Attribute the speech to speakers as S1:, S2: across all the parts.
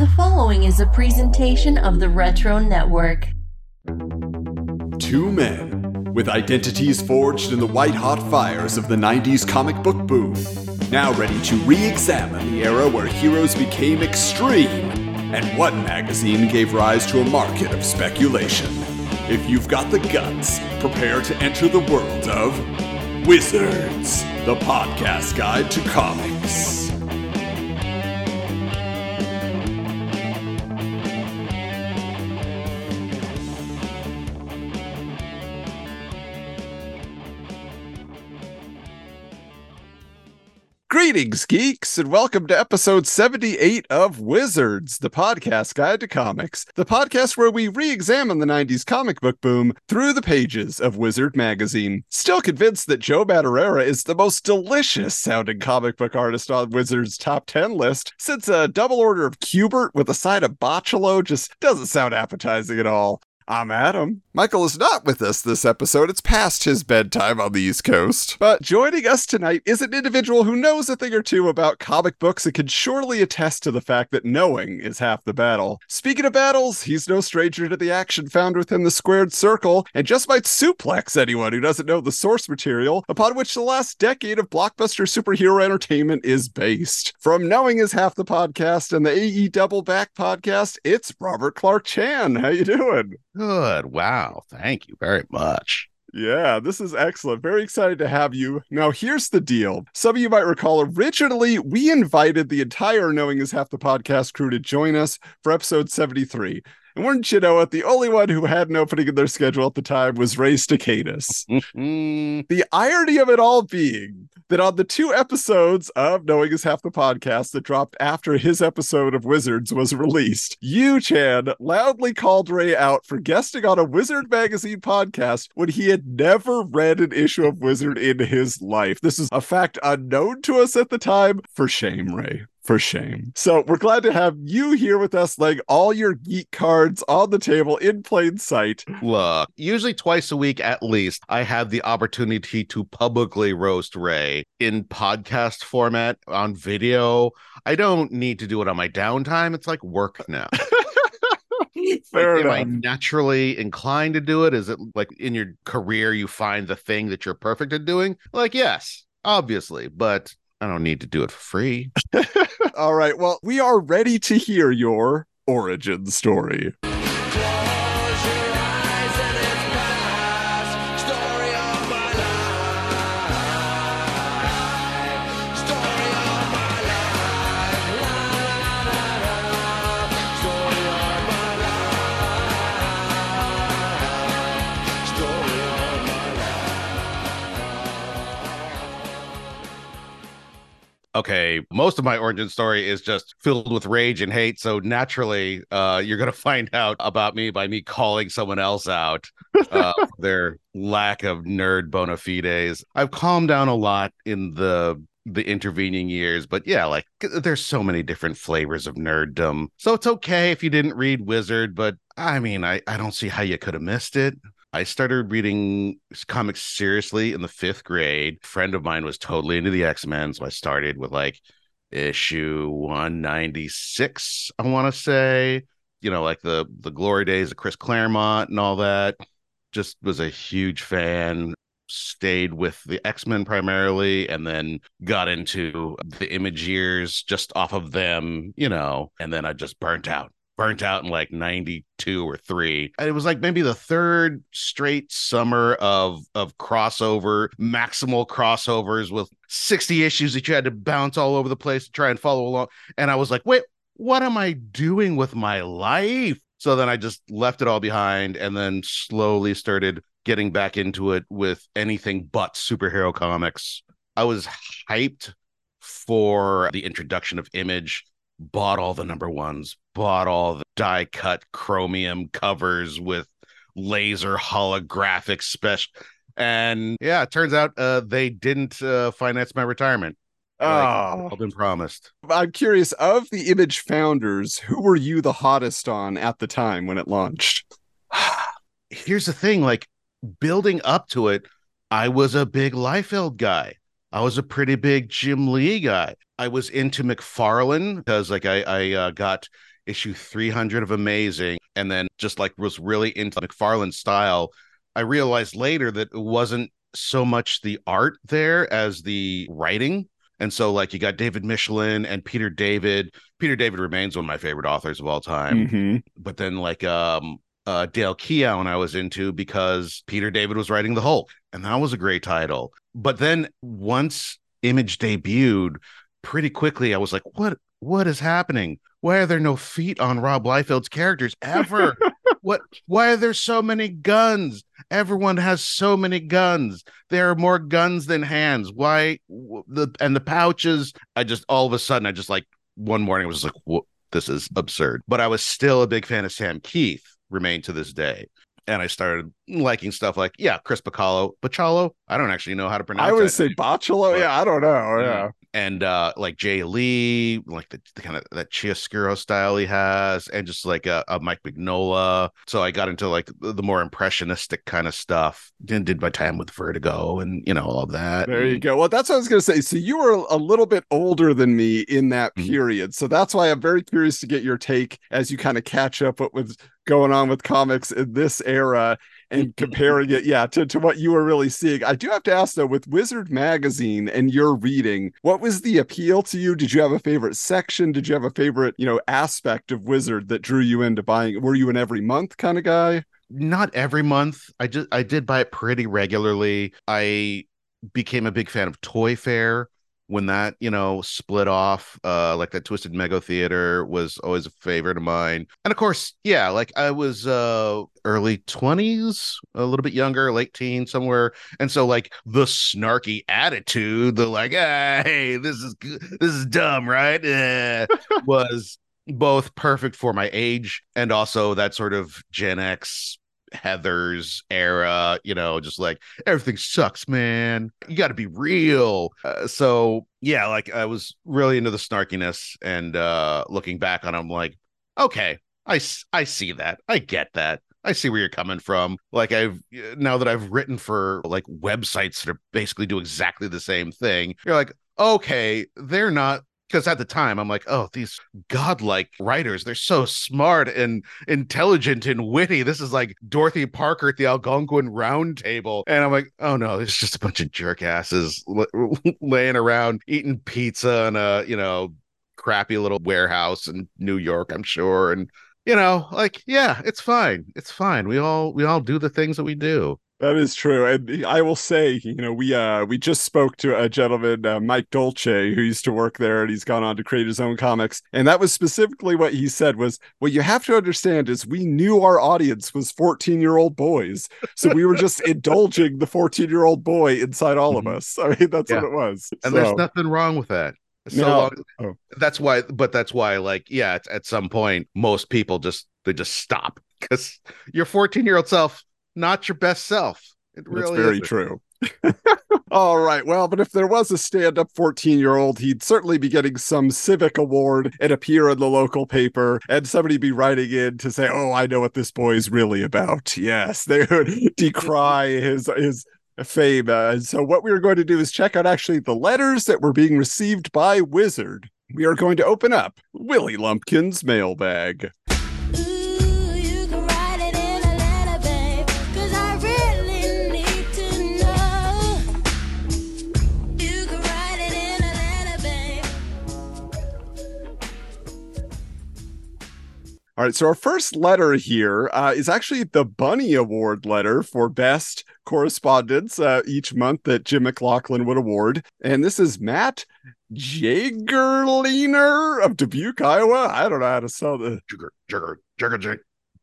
S1: The following is a presentation of the Retro Network.
S2: Two men with identities forged in the white hot fires of the 90s comic book boom, now ready to re examine the era where heroes became extreme and one magazine gave rise to a market of speculation. If you've got the guts, prepare to enter the world of Wizards, the podcast guide to comics. Greetings, geeks, and welcome to episode 78 of Wizards, the podcast guide to comics, the podcast where we re examine the 90s comic book boom through the pages of Wizard magazine. Still convinced that Joe Madureira is the most delicious sounding comic book artist on Wizards' top 10 list, since a double order of Kubert with a side of Bachalo just doesn't sound appetizing at all. I'm Adam. Michael is not with us this episode. It's past his bedtime on the East Coast. But joining us tonight is an individual who knows a thing or two about comic books and can surely attest to the fact that knowing is half the battle. Speaking of battles, he's no stranger to the action found within the squared circle and just might suplex anyone who doesn't know the source material upon which the last decade of blockbuster superhero entertainment is based. From Knowing is Half the Podcast and the AE Doubleback podcast, it's Robert Clarke-Chan. How you doing?
S3: Good. Wow. Thank you very much.
S2: Yeah, this is excellent. Very excited to have you. Now, here's the deal. Some of you might recall originally we invited the entire Knowing is Half the Podcast crew to join us for episode 73. And wouldn't you know it, the only one who had an opening in their schedule at the time was Ray Staccatus. the irony of it all being that on the two episodes of Knowing is Half the Podcast that dropped after his episode of Wizards was released, you, Chan, loudly called Ray out for guesting on a Wizard magazine podcast when he had never read an issue of Wizard in his life. This is a fact unknown to us at the time. For shame, Ray for shame. So we're glad to have you here with us, laying all your geek cards on the table in plain sight.
S3: Look, usually twice a week at least, I have the opportunity to publicly roast Ray in podcast format on video. I don't need to do it on my downtime. It's like work now.
S2: Fair
S3: Am
S2: enough.
S3: I naturally inclined to do it? Is it like in your career you find the thing that you're perfect at doing? Like, yes, obviously, but I don't need to do it for free.
S2: All right. Well, we are ready to hear your origin story.
S3: Okay, most of my origin story is just filled with rage and hate. So naturally, uh, you're gonna find out about me by me calling someone else out uh, their lack of nerd bona fides. I've calmed down a lot in the the intervening years, but yeah, like there's so many different flavors of nerddom. So it's okay if you didn't read Wizard, but I mean, I I don't see how you could have missed it. I started reading comics seriously in the fifth grade. A friend of mine was totally into the X Men, so I started with like issue 196, I want to say. You know, like the the glory days of Chris Claremont and all that. Just was a huge fan. Stayed with the X Men primarily, and then got into the Image years just off of them. You know, and then I just burnt out burnt out in like 92 or 3 and it was like maybe the third straight summer of of crossover maximal crossovers with 60 issues that you had to bounce all over the place to try and follow along. And i was like wait what am i doing with my life? So then i just left it all behind and then slowly started getting back into it with anything but superhero comics. I was hyped for the introduction of image bought all the number ones, bought all the die cut chromium covers with laser holographic special. And yeah, it turns out uh, they didn't uh, finance my retirement. Like,
S2: Oh,
S3: all been promised.
S2: I'm curious of the image founders, who were you the hottest on at the time when it launched?
S3: Here's the thing like building up to it, I was a big Liefeld guy. I was a pretty big Jim Lee guy. I was into McFarlane because like I I uh, got issue 300 of Amazing, and then just like was really into McFarlane's style. I realized later that it wasn't so much the art there as the writing. And so, like, you got David Michelinie and Peter David. Peter David remains one of my favorite authors of all time.
S2: Mm-hmm.
S3: But then, like, um, uh, Dale Keown, I was into because Peter David was writing the Hulk, and that was a great title. But then once Image debuted, pretty quickly I was like, "What? What is happening? Why are there no feet on Rob Liefeld's characters ever? what? Why are there so many guns? Everyone has so many guns. There are more guns than hands. Why? The and the pouches. I just all of a sudden I just like one morning I was like, "What? This is absurd." But I was still a big fan of Sam Kieth. Remain to this day. And I started liking stuff like, yeah, Chris Bachalo, Bachalo. I don't actually know how to pronounce it.
S2: I would
S3: that
S2: say.
S3: But-
S2: Yeah, I don't know.
S3: Mm-hmm.
S2: Yeah.
S3: And uh like Jay Lee, like the, the kind of that Chiaroscuro style he has, and just like a, a Mike Mignola. So I got into like the, more impressionistic kind of stuff. Then did my time with Vertigo and you know all of that.
S2: There you go. Well, that's what I was going to say. So you were a little bit older than me in that
S3: Mhm.
S2: period. So that's why I'm very curious to get your take as you kind of catch up what was going on with comics in this era and comparing it, yeah, to, to what you were really seeing. I do have to ask though, with Wizard Magazine and your reading, what was the appeal to you? Did you have a favorite section? Did you have a favorite, you know, aspect of Wizard that drew you into buying? Were you an every month kind of guy?
S3: not every month. I just I did buy it pretty regularly. I became a big fan of Toy Fair when that you know split off. Uh, like that Twisted Mego Theater was always a favorite of mine, and of course, yeah, like I was uh early twenties, a little bit younger, late teen somewhere, and so like the snarky attitude, the like, ah, hey, this is this is dumb, right? Eh, was both perfect for my age and also that sort of Gen X Heather's era, you know, just like everything sucks, man. You got to be real. Uh, so, yeah, like I was really into the snarkiness and uh looking back on them like, okay, I I see that. I get that. I see where you're coming from. Like I've now that I've written for like websites that are basically do exactly the same thing. You're like, okay, they're not because at the time I'm like, oh, these godlike writers, they're so smart and intelligent and witty. This is like Dorothy Parker at the Algonquin Round Table. And I'm like, oh no, it's just a bunch of jerk asses laying around eating pizza in a, you know, crappy little warehouse in New York, I'm sure. And you know, like, yeah, it's fine. It's fine. We all we all do the things that we do.
S2: That is true. And I will say, you know, we uh we just spoke to a gentleman, uh, Mike Dolce, who used to work there and he's gone on to create his own comics. And that was specifically what he said was what you have to understand is we knew our audience was 14-year-old boys. So we were just indulging the 14-year-old boy inside all of
S3: Mhm.
S2: us. I mean, that's what it was.
S3: And
S2: So,
S3: there's nothing wrong with that. So
S2: No.
S3: long,
S2: Oh.
S3: that's why, but that's why, like, yeah, it's, at some point, most people just they just stop because your 14 year old self, not your best self. It
S2: That's
S3: really
S2: very
S3: isn't.
S2: true. All right. Well, but if there was a stand up 14 year old, he'd certainly be getting some civic award and appear in the local paper, and somebody be writing in to say, Oh, I know what this boy's really about. Yes, they would decry his, his, Fame. Uh, and so, what we are going to do is check out actually the letters that were being received by Wizard. We are going to open up Willie Lumpkin's mailbag. All right, so our first letter here uh, is actually the Bunny Award letter for best correspondence uh, each month that Jim McLauchlin would award. And this is Matt Jagerliner of Dubuque, Iowa. I don't know how to spell the.
S3: Jigger, jigger, jigger,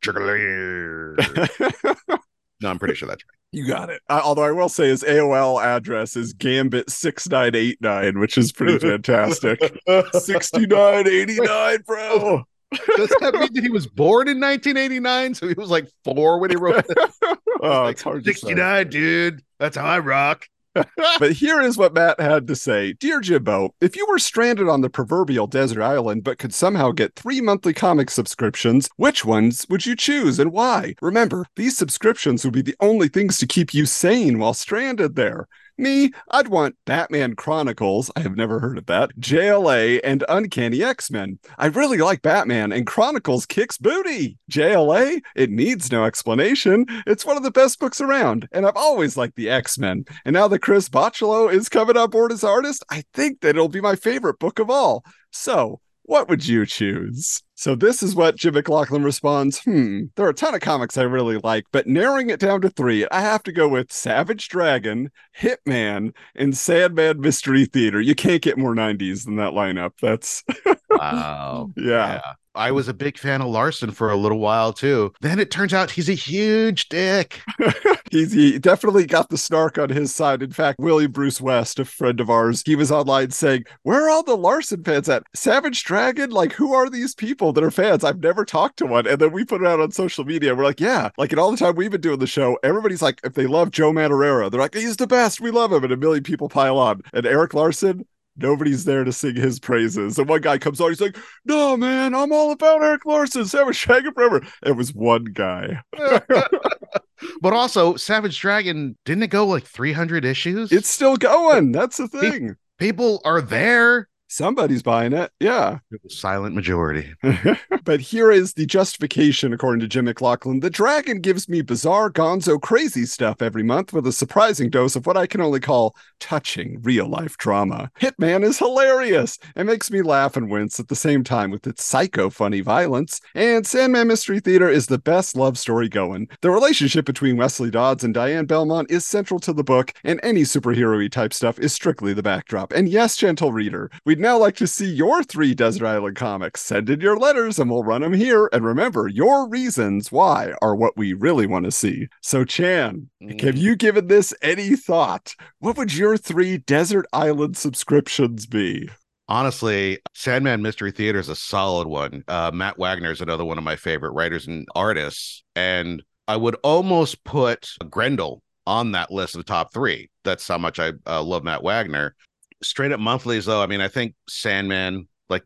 S3: jigger, jigger. No, I'm pretty sure that's right.
S2: you got it. Uh, although I will say his AOL address is Gambit6989, which is pretty fantastic. 6989, bro.
S3: Does that mean that he was born in 1989? So he was like four when he wrote it?
S2: Oh,
S3: like,
S2: it's hard to say.
S3: 69, dude. That's how I rock.
S2: but here is what Matt had to say Dear Jimbo, if you were stranded on the proverbial desert island but could somehow get three monthly comic subscriptions, which ones would you choose and why? Remember, these subscriptions would be the only things to keep you sane while stranded there. Me, I'd want Batman Chronicles. I have never heard of that. JLA and Uncanny X Men. I really like Batman, and Chronicles kicks booty. JLA, it needs no explanation. It's one of the best books around, and I've always liked the X Men. And now that Chris Bachalo is coming on board as artist, I think that it'll be my favorite book of all. So, what would you choose? So this is what Jim McLauchlin responds. Hmm, there are a ton of comics I really like, but narrowing it down to three, I have to go with Savage Dragon, Hitman, and Sandman Mystery Theater. You can't get more 90s than that lineup. That's
S3: Wow.
S2: yeah.
S3: I was a big fan of Larsen for a little while too. Then it turns out he's a huge dick.
S2: He's he definitely got the snark on his side. In fact, William Bruce West, a friend of ours, he was online saying, Where are all the Larsen fans at? Savage Dragon? Like, who are these people that are fans? I've never talked to one. And then we put it out on social media. We're like, Yeah, like in all the time we've been doing the show, everybody's like, if they love Joe Madureira, they're like, he's the best. We love him. And a million people pile on. And Erik Larsen, Nobody's there to sing his praises. And one guy comes on, he's like, No, man, I'm all about Erik Larsen, Savage Dragon forever. It was one guy.
S3: but also, Savage Dragon didn't it go like 300 issues?
S2: It's still going. That's the thing.
S3: people are there.
S2: Somebody's buying it. Yeah.
S3: Silent majority.
S2: but here is the justification, according to Jim McLauchlin. The dragon gives me bizarre, gonzo, crazy stuff every month with a surprising dose of what I can only call touching real life drama. Hitman is hilarious and makes me laugh and wince at the same time with its psycho funny violence. And Sandman Mystery Theater is the best love story going. The relationship between Wesley Dodds and Diane Belmont is central to the book, and any superhero y type stuff is strictly the backdrop. And yes, gentle reader, we'd now like to see your three Desert Island comics. Send in your letters and we'll run them here. And remember, your reasons why are what we really want to see. So, Chan, have you given this any thought? What would your three Desert Island subscriptions be?
S3: Honestly, Sandman Mystery Theater is a solid one. Uh, Matt Wagner is another one of my favorite writers and artists. And I would almost put Grendel on that list of the top three. That's how much I uh, love Matt Wagner. Straight up monthlies, though, I mean, I think Sandman, like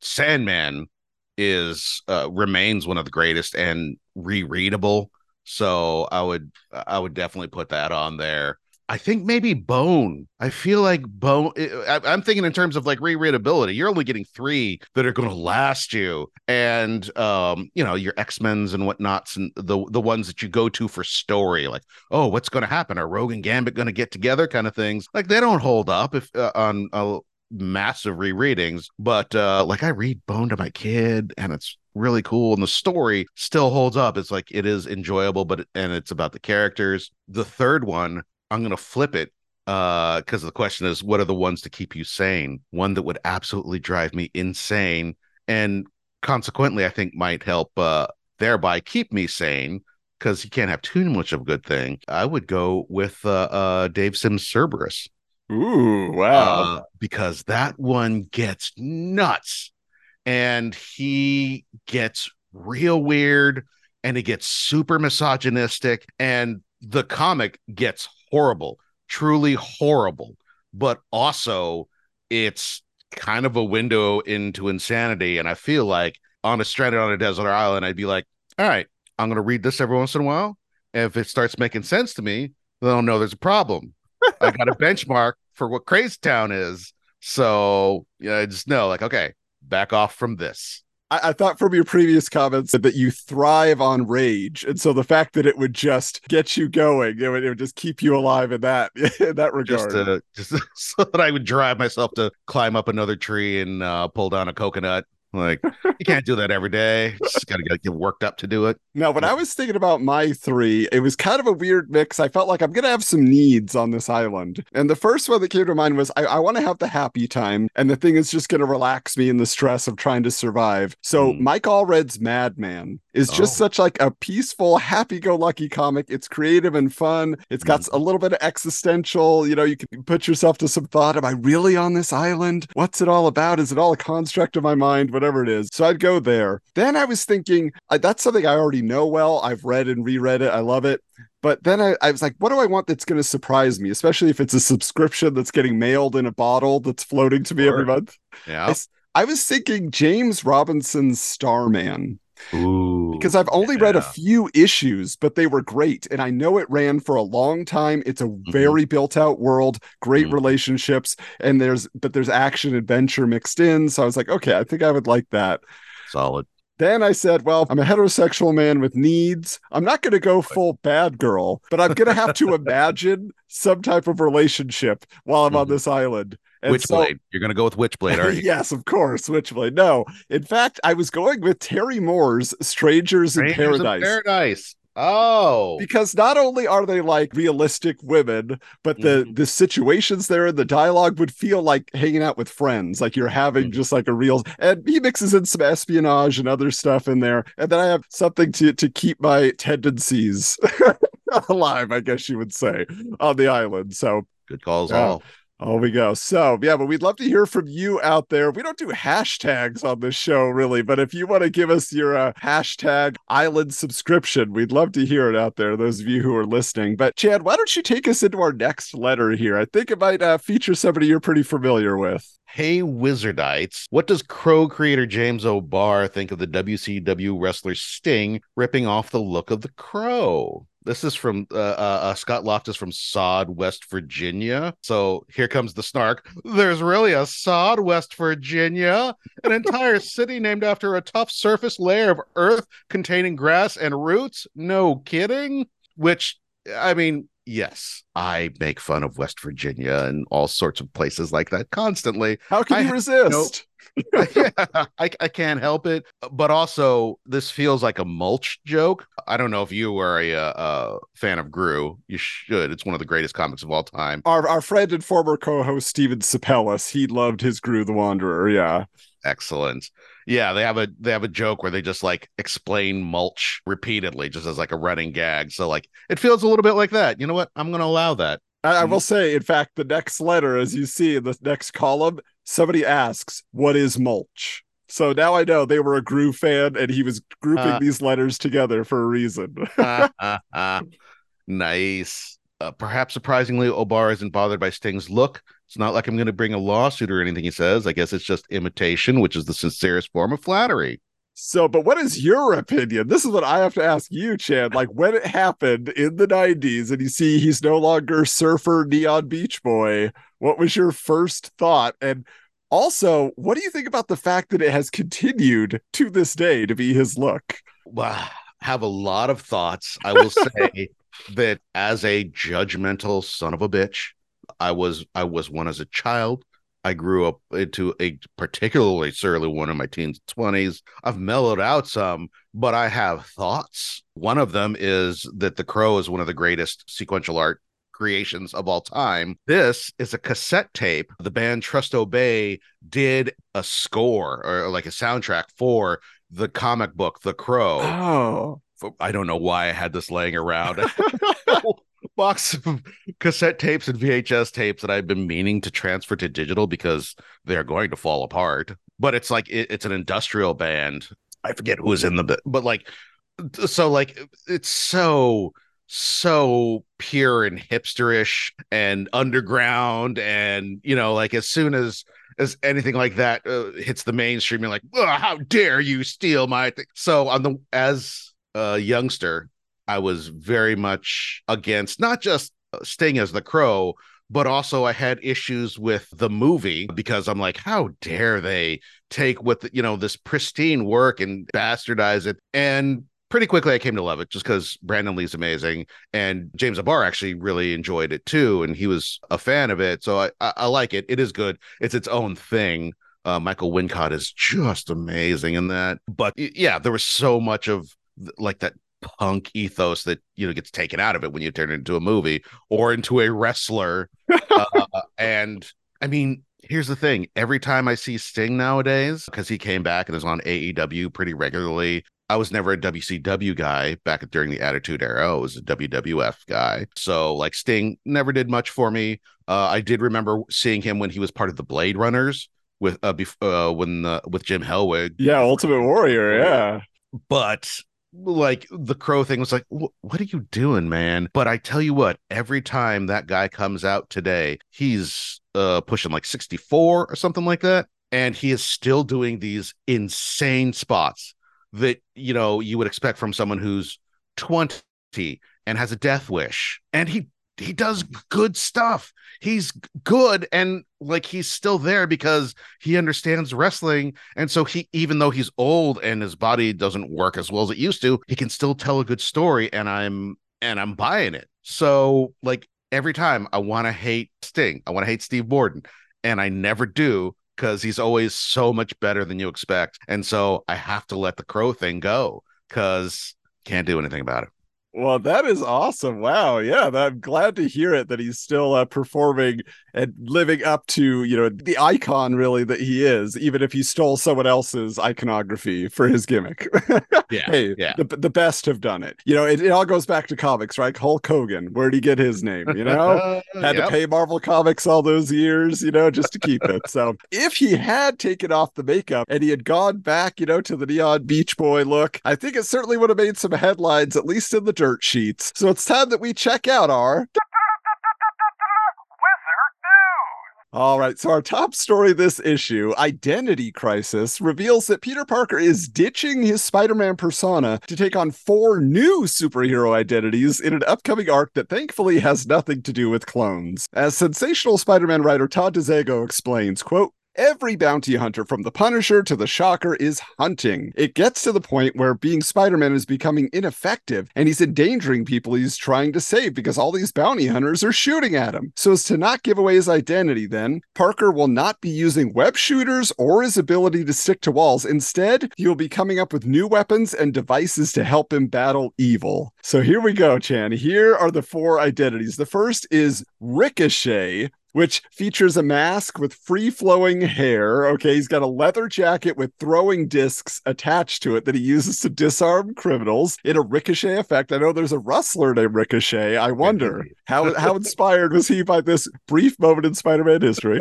S3: Sandman, is uh, remains one of the greatest and rereadable. So I would I would definitely put that on there. I think maybe Bone. I feel like Bone. I, I'm thinking in terms of like rereadability. You're only getting three that are going to last you, and um, you know your X Men's and whatnots, and the the ones that you go to for story. Like, oh, what's going to happen? Are Rogue and Gambit going to get together? Kind of things. Like they don't hold up if uh, on uh, massive rereadings. But uh, like I read Bone to my kid, and it's really cool and the story still holds up it's like it is enjoyable but and it's about the characters the third one i'm gonna flip it uh because the question is what are the ones to keep you sane? One that would absolutely drive me insane and consequently i think might help uh thereby keep me sane because you can't have too much of a good thing. I would go with uh, uh dave sims cerebus.
S2: Ooh, wow.
S3: uh, because that one gets nuts and he gets real weird and he gets super misogynistic and the comic gets horrible truly horrible. But also it's kind of a window into insanity. And i feel like on a stranded on a desert island i'd be like all right i'm going to read this every once in a while. And if it starts making sense to me then i'll know there's a problem. I got a benchmark for what crazy town is. So yeah i just know like okay back off from this
S2: I, I thought from your previous comments that you thrive on rage, and so the fact that it would just get you going, it would, it would just keep you alive in that in that regard.
S3: just to just so that I would drive myself to climb up another tree and uh, pull down a coconut. Like you can't do that every day. Just got to get, worked up to do it.
S2: Now, when I was thinking about my three, it was kind of a weird mix. I felt like I'm going to have some needs on this island. And the first one that came to mind was I, I want to have the happy time. And the thing is just going to relax me in the stress of trying to survive. So,
S3: Mm.
S2: Mike Allred's Madman is just
S3: Oh.
S2: such like a peaceful, happy go lucky comic. It's creative and fun. It's got
S3: Mm.
S2: a little bit of existential. You know, you can put yourself to some thought. Am I really on this island? What's it all about? Is it all a construct of my mind? Whatever it is. So I'd go there. Then I was thinking, that's something I already know well. I've read and reread it. I love it. But then I, I was like, what do I want that's going to surprise me, especially if it's a subscription that's getting mailed in a bottle that's floating to me every
S3: Sure.
S2: month? I,
S3: Yeah.
S2: s- I was thinking James Robinson's Starman.
S3: Ooh,
S2: because I've only read a few issues, but they were great. And I know it ran for a long time. It's a
S3: Mm-hmm.
S2: very built out world, great
S3: Mhm.
S2: relationships, and there's but there's action adventure mixed in. So I was like, okay, I think I would like that.
S3: solid.
S2: Then I said, well, I'm a heterosexual man with needs. I'm not going to go full bad girl, but I'm going to have to imagine some type of relationship while I'm on
S3: Mhm.
S2: this island. And so-
S3: Witchblade. You're gonna go with Witchblade, aren't you?
S2: yes, of course, Switchblade. No, in fact, I was going with Terry Moore's Strangers in
S3: Strangers of
S2: Paradise.
S3: Paradise. Oh,
S2: because not only are they like realistic women, but the
S3: Mhm.
S2: the situations there and the dialogue would feel like hanging out with friends, like you're having
S3: Mhm.
S2: just like a real. And he mixes in some espionage and other stuff in there, and then I have something to to keep my tendencies alive, I guess you would say, on the island. So
S3: good calls
S2: Yeah.
S3: all.
S2: Oh, we go. So, yeah, but we'd love to hear from you out there. We don't do hashtags on this show, really, but if you want to give us your uh, hashtag island subscription, we'd love to hear it out there, those of you who are listening. But, Chan, why don't you take us into our next letter here? I think it might uh, feature somebody you're pretty familiar with.
S3: Hey Wizardites, what does Crow creator James O'Barr think of the WCW wrestler Sting ripping off the look of the Crow? This is from uh, uh, uh, Scott Loftus from Sod, West Virginia. So here comes the snark. There's really a Sod, West Virginia, an entire city named after a tough surface layer of earth containing grass and roots. No kidding. Which, I mean, yes, I make fun of West Virginia and all sorts of places like that constantly.
S2: How can
S3: I
S2: you resist?
S3: yeah, I, I can't help it. But also, this feels like a mulch joke. I don't know if you are a, uh fan of Groo. You should. It's one of the greatest comics of all time.
S2: Our, our friend and former co-host Steven Sapellis, he loved his Groo the Wanderer. Yeah.
S3: Excellent. Yeah, they have a they have a joke where they just like explain mulch repeatedly, just as like a running gag. So like it feels a little bit like that. You know what? I'm gonna allow that.
S2: I, I will say, in fact, the next letter, as you see in the next column, somebody asks, What is mulch? So now I know they were a Groo fan and he was grouping
S3: Uh.
S2: these letters together for a reason.
S3: nice. Uh, perhaps surprisingly, O'Barr isn't bothered by Sting's look. It's not like I'm going to bring a lawsuit or anything, he says. I guess it's just imitation, which is the sincerest form of flattery.
S2: so, but what is your opinion? This is what I have to ask you, Chan. Like when it happened in the 90s and you see he's no longer surfer neon beach boy, what was your first thought? And also, what do you think about the fact that it has continued to this day to be his look?
S3: Wow. Have a lot of thoughts. I will say that as a judgmental son of a bitch, I was I was one as a child. I grew up into a particularly surly one in my teens, 20s. I've mellowed out some, but I have thoughts. One of them is that The Crow is one of the greatest sequential art creations of all time. This is a cassette tape. The band Trust Obey did a score or like a soundtrack for the comic book The Crow.
S2: Oh.
S3: I don't know why I had this laying around. Box of cassette tapes and VHS tapes that I've been meaning to transfer to digital because they're going to fall apart. But it's like it, it's an industrial band. I forget who was in the but like so like it's so so pure and hipsterish and underground and you know like as soon as as anything like that uh, hits the mainstream you're like "Ugh, how dare you steal my thing so on the as a youngster i was very much against not just sting as the crow but also i had issues with the movie because i'm like how dare they take what the, you know this pristine work and bastardize it? And pretty quickly i came to love it just because brandon lee's amazing and james o'barr actually really enjoyed it too and he was a fan of it. So i i, I like it. It is good. It's its own thing. Uh, michael wincott is just amazing in that. But yeah there was so much of like that punk ethos that you know gets taken out of it when you turn it into a movie or into a wrestler uh, and i mean here's the thing every time i see sting nowadays because he came back and is on aew pretty regularly I was never a WCW guy back during the Attitude Era. I was a WWF guy. So, like, Sting never did much for me. Uh, I did remember seeing him when he was part of the Blade Runners with uh, bef- uh when uh, with Jim Hellwig.
S2: Yeah, Ultimate Warrior. Yeah.
S3: But like the crow thing was like, what are you doing, man? But I tell you what, every time that guy comes out today, he's uh pushing like 64 or something like that. And he is still doing these insane spots that you know you would expect from someone who's 20 and has a death wish and he he does good stuff. He's good and like he's still there because he understands wrestling. And so he even though he's old and his body doesn't work as well as it used to he can still tell a good story and i'm and i'm buying it. So like every time i want to hate sting i want to hate steve borden and i never do because he's always so much better than you expect. And so i have to let the crow thing go because can't do anything about it
S2: Well, that is awesome. Wow. Yeah. I'm glad to hear it that he's still uh, performing and living up to, you know, the icon really that he is, even if he stole someone else's iconography for his gimmick.
S3: yeah
S2: hey,
S3: yeah.
S2: the, the best have done it. You know, it, it all goes back to comics, right? Hulk Hogan, where'd he get his name? You know? had to pay Marvel Comics all those years, you know, just to keep it. So if he had taken off the makeup and he had gone back, you know, to the neon Beach Boy look, I think it certainly would have made some headlines, at least in the dirt sheets. So it's time that we check out our. All right, so our top story this issue, Identity Crisis, reveals that Peter Parker is ditching his Spider Man persona to take on four new superhero identities in an upcoming arc that thankfully has nothing to do with clones. As sensational Spider Man writer Todd DeZago explains, quote, Every bounty hunter from the Punisher to the Shocker is hunting. It gets to the point where being Spider Man is becoming ineffective and he's endangering people he's trying to save because all these bounty hunters are shooting at him. So, as to not give away his identity, then, Parker will not be using web shooters or his ability to stick to walls. Instead, he will be coming up with new weapons and devices to help him battle evil. So, here we go, Chan. Here are the four identities. The first is Ricochet, which features a mask with free flowing hair. Okay, he's got a leather jacket with throwing discs attached to it that he uses to disarm criminals in a ricochet effect. I know there's a wrestler named Ricochet. I wonder how, how inspired was he by this brief moment in Spider Man history?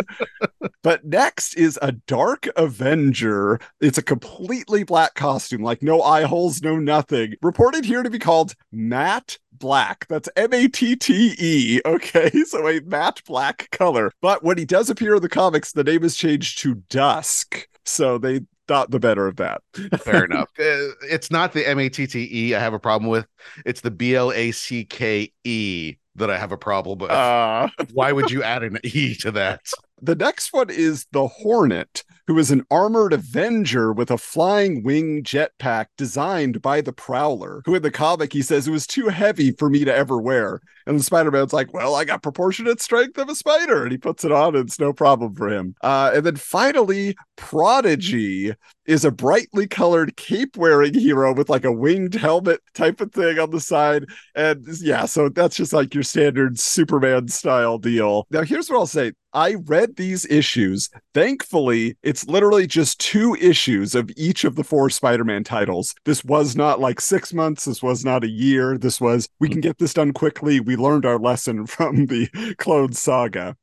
S2: But next is a Dark Avenger. It's a completely black costume, like no eye holes, no nothing. Reported here to be called Matte Black. That's M A T T E. Okay, so a matte black color. But when he does appear in the comics, the name is changed to Dusk. So they thought the better of that.
S3: Fair enough. Uh, It's not the M A T T E I have a problem with. It's the B L A C K E that I have a problem with.
S2: Uh,
S3: Why would you add an E to that?
S2: The next one is the Hornet, who is an armored Avenger with a flying wing jetpack designed by the Prowler, who in the comic he says it was too heavy for me to ever wear. And Spider Man's like, Well, I got proportionate strength of a spider. And he puts it on, and it's no problem for him. Uh, and then finally, Prodigy is a brightly colored cape wearing hero with like a winged helmet type of thing on the side. And yeah, so that's just like your standard Superman style deal. Now, here's what I'll say I read these issues. Thankfully, it's literally just two issues of each of the four Spider Man titles. This was not like six months. This was not a year. This was, we can get this done quickly. We learned our lesson from the Clone Saga.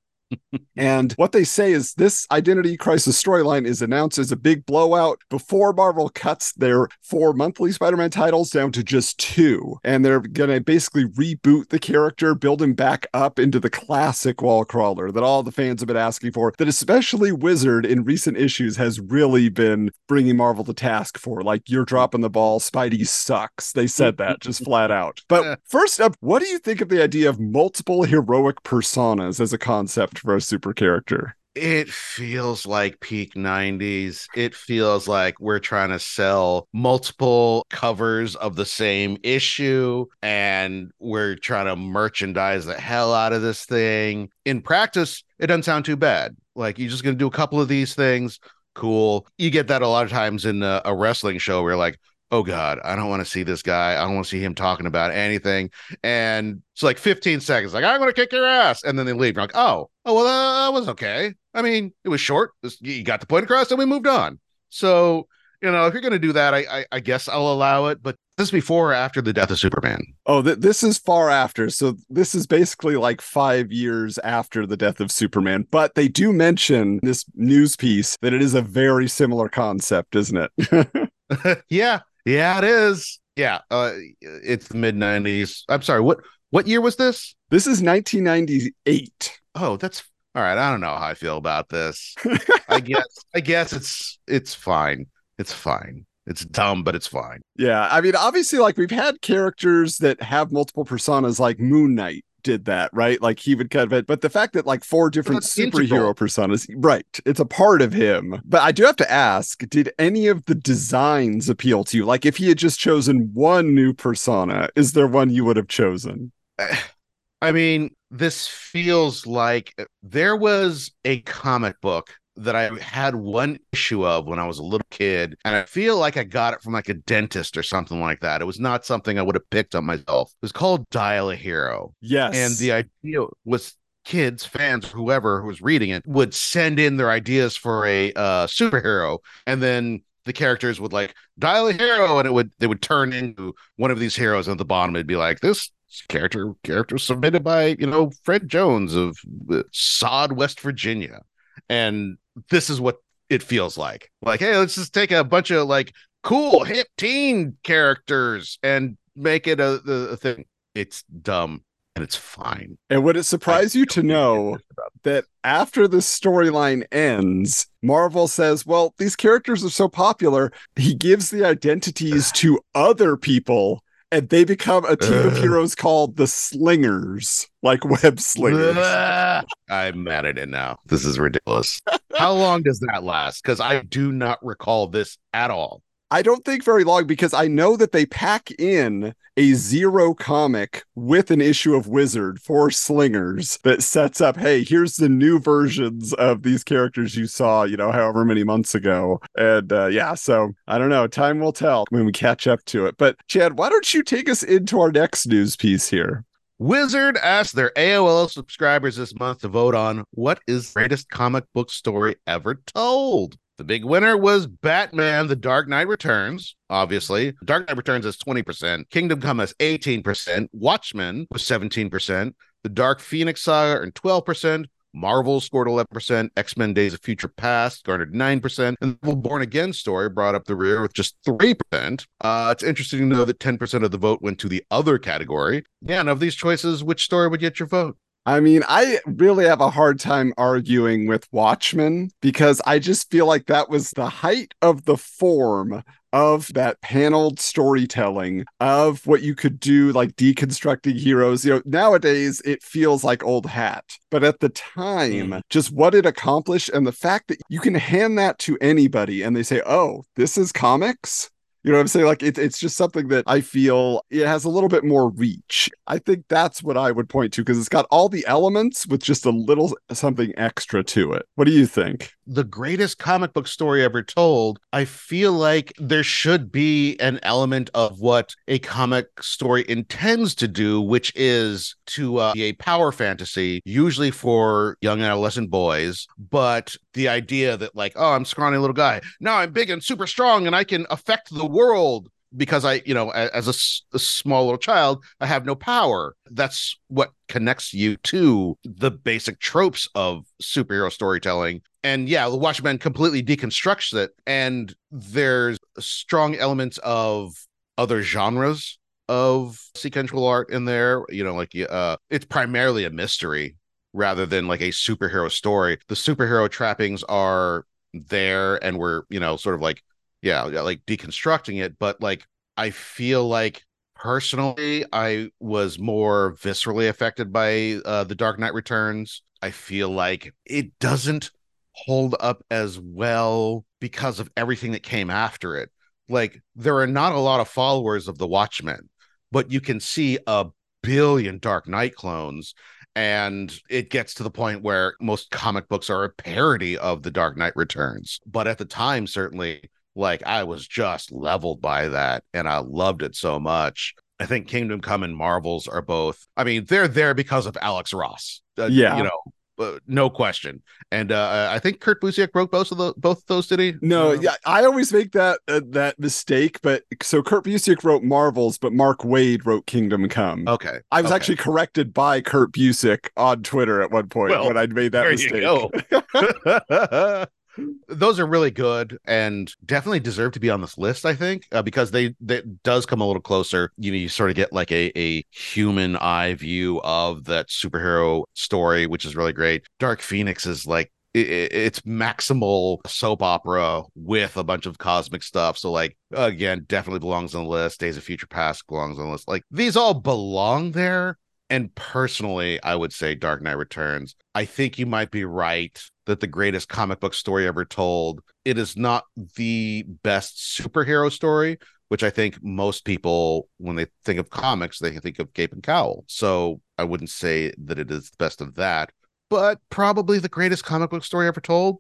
S2: And what they say is this identity crisis storyline is announced as a big blowout before Marvel cuts their four monthly Spider Man titles down to just two. And they're going to basically reboot the character, build him back up into the classic wall crawler that all the fans have been asking for, that especially Wizard in recent issues has really been bringing Marvel to task for. Like, you're dropping the ball, Spidey sucks. They said that just flat out. But first up, what do you think of the idea of multiple heroic personas as a concept for a super character?
S3: It feels like peak 90s. It feels like we're trying to sell multiple covers of the same issue and we're trying to merchandise the hell out of this thing. In practice, it doesn't sound too bad. Like you're just going to do a couple of these things. Cool. You get that a lot of times in a, a wrestling show where like, oh God, I don't want to see this guy. I don't want to see him talking about anything. And it's like 15 seconds, like, I'm going to kick your ass. And then they leave. You're like, oh, oh, well, uh, that was okay. I mean, it was short. You got the point across and we moved on. So, you know, if you're going to do that, I, I, I guess I'll allow it. But this is before or after the death of Superman.
S2: Oh, th- this is far after. So this is basically like five years after the death of Superman. But they do mention this news piece that it is a very similar concept, isn't it?
S3: yeah. Yeah, it is. Yeah. Uh, it's mid 90s. I'm sorry. What, what year was this?
S2: this is 1998.
S3: Oh, that's all right. I don't know how I feel about this. I guess I guess it's it's fine. It's fine. It's dumb, but it's fine.
S2: Yeah, I mean, obviously, like we've had characters that have multiple personas, like Moon Knight did that, right? Like he would kind of, but the fact that like four different superhero
S3: integral.
S2: personas, right? It's a part of him. But I do have to ask, did any of the designs appeal to you? Like if he had just chosen one new persona, is there one you would have chosen?
S3: I mean, this feels like uh, there was a comic book that I had one issue of when I was a little kid, and I feel like I got it from like a dentist or something like that. It was not something I would have picked up myself. It was called Dial a Hero.
S2: Yes.
S3: And the idea was kids, fans, whoever who was reading it would send in their ideas for a uh, superhero, and then the characters would like dial a hero, and it would they would turn into one of these heroes. And at the bottom, it'd be like this character character submitted by you know Fred Jones of uh, Sod, West Virginia, and this is what it feels like. Like, hey, let's just take a bunch of like cool hip teen characters and make it a, a, thing. It's dumb and it's fine.
S2: and would it surprise you to know that after the storyline ends, Marvel says, well, these characters are so popular, he gives the identities to other people and they become a team of heroes called the Slingers, like web slingers.
S3: Blah. I'm mad at it now. This is ridiculous. How long does that last? Because I do not recall this at all.
S2: I don't think very long because I know that they pack in a zero comic with an issue of Wizard for Slingers that sets up, hey, here's the new versions of these characters you saw, you know, however many months ago. And uh, yeah, so I don't know. Time will tell when we catch up to it. But Chan, why don't you take us into our next news piece here?
S3: Wizard asked their AOL subscribers this month to vote on what is the greatest comic book story ever told. The big winner was Batman The Dark Knight Returns, obviously. Dark Knight Returns has 20%, Kingdom Come has 18%, Watchmen was 17%, The Dark Phoenix Saga earned 12%, Marvel scored 11%, X Men Days of Future Past garnered 9%, and the Born Again story brought up the rear with just 3%. Uh, it's interesting to know that 10% of the vote went to the other category. Yeah, and of these choices, which story would get your vote?
S2: I mean, I really have a hard time arguing with Watchmen because I just feel like that was the height of the form of that paneled storytelling of what you could do, like deconstructing heroes. You know, nowadays it feels like old hat, but at the time, mm. just what it accomplished and the fact that you can hand that to anybody and they say, oh, this is comics. You know what I'm saying? Like it's it's just something that I feel it has a little bit more reach. I think that's what I would point to because it's got all the elements with just a little something extra to it. What do you think?
S3: The greatest comic book story ever told, I feel like there should be an element of what a comic story intends to do, which is to uh, be a power fantasy, usually for young adolescent boys. But the idea that, like, oh, I'm scrawny little guy. Now I'm big and super strong and I can affect the world because I, you know, as a, a small little child, I have no power. That's what connects you to the basic tropes of superhero storytelling. And yeah, the Watchmen completely deconstructs it. And there's strong elements of other genres of sequential art in there. You know, like uh, it's primarily a mystery rather than like a superhero story. The superhero trappings are there, and we're you know sort of like yeah, like deconstructing it. But like I feel like personally, I was more viscerally affected by uh, the Dark Knight Returns. I feel like it doesn't hold up as well because of everything that came after it. Like there are not a lot of followers of the Watchmen, but you can see a billion Dark Knight clones. And it gets to the point where most comic books are a parody of the Dark Knight Returns. But at the time, certainly, like I was just leveled by that and I loved it so much. I think Kingdom Come and Marvels are both, I mean, they're there because of Alex Ross. Uh,
S2: Yeah.
S3: You know, uh, no question. And uh, I think Kurt Busiek wrote both of the both of those, did he?
S2: No, yeah, I always make that uh, that mistake. But so Kurt Busiek wrote Marvels, but Mark Waid wrote Kingdom Come.
S3: Okay.
S2: I was
S3: okay.
S2: actually corrected by Kurt Busiek on Twitter at one point
S3: Well,
S2: when I'd made that mistake.
S3: Those are really good and definitely deserve to be on this list. I think uh, because they that does come a little closer. You know, you sort of get like a a human eye view of that superhero story, which is really great. Dark Phoenix is like it's maximal soap opera with a bunch of cosmic stuff. So, like, again, definitely belongs on the list. Days of Future Past belongs on the list. Like, these all belong there. And personally, I would say Dark Knight Returns. I think you might be right that the greatest comic book story ever told. It is not the best superhero story, which I think most people, when they think of comics, they think of Cape and Cowl. So I wouldn't say that it is the best of that, but probably the greatest comic book story ever told.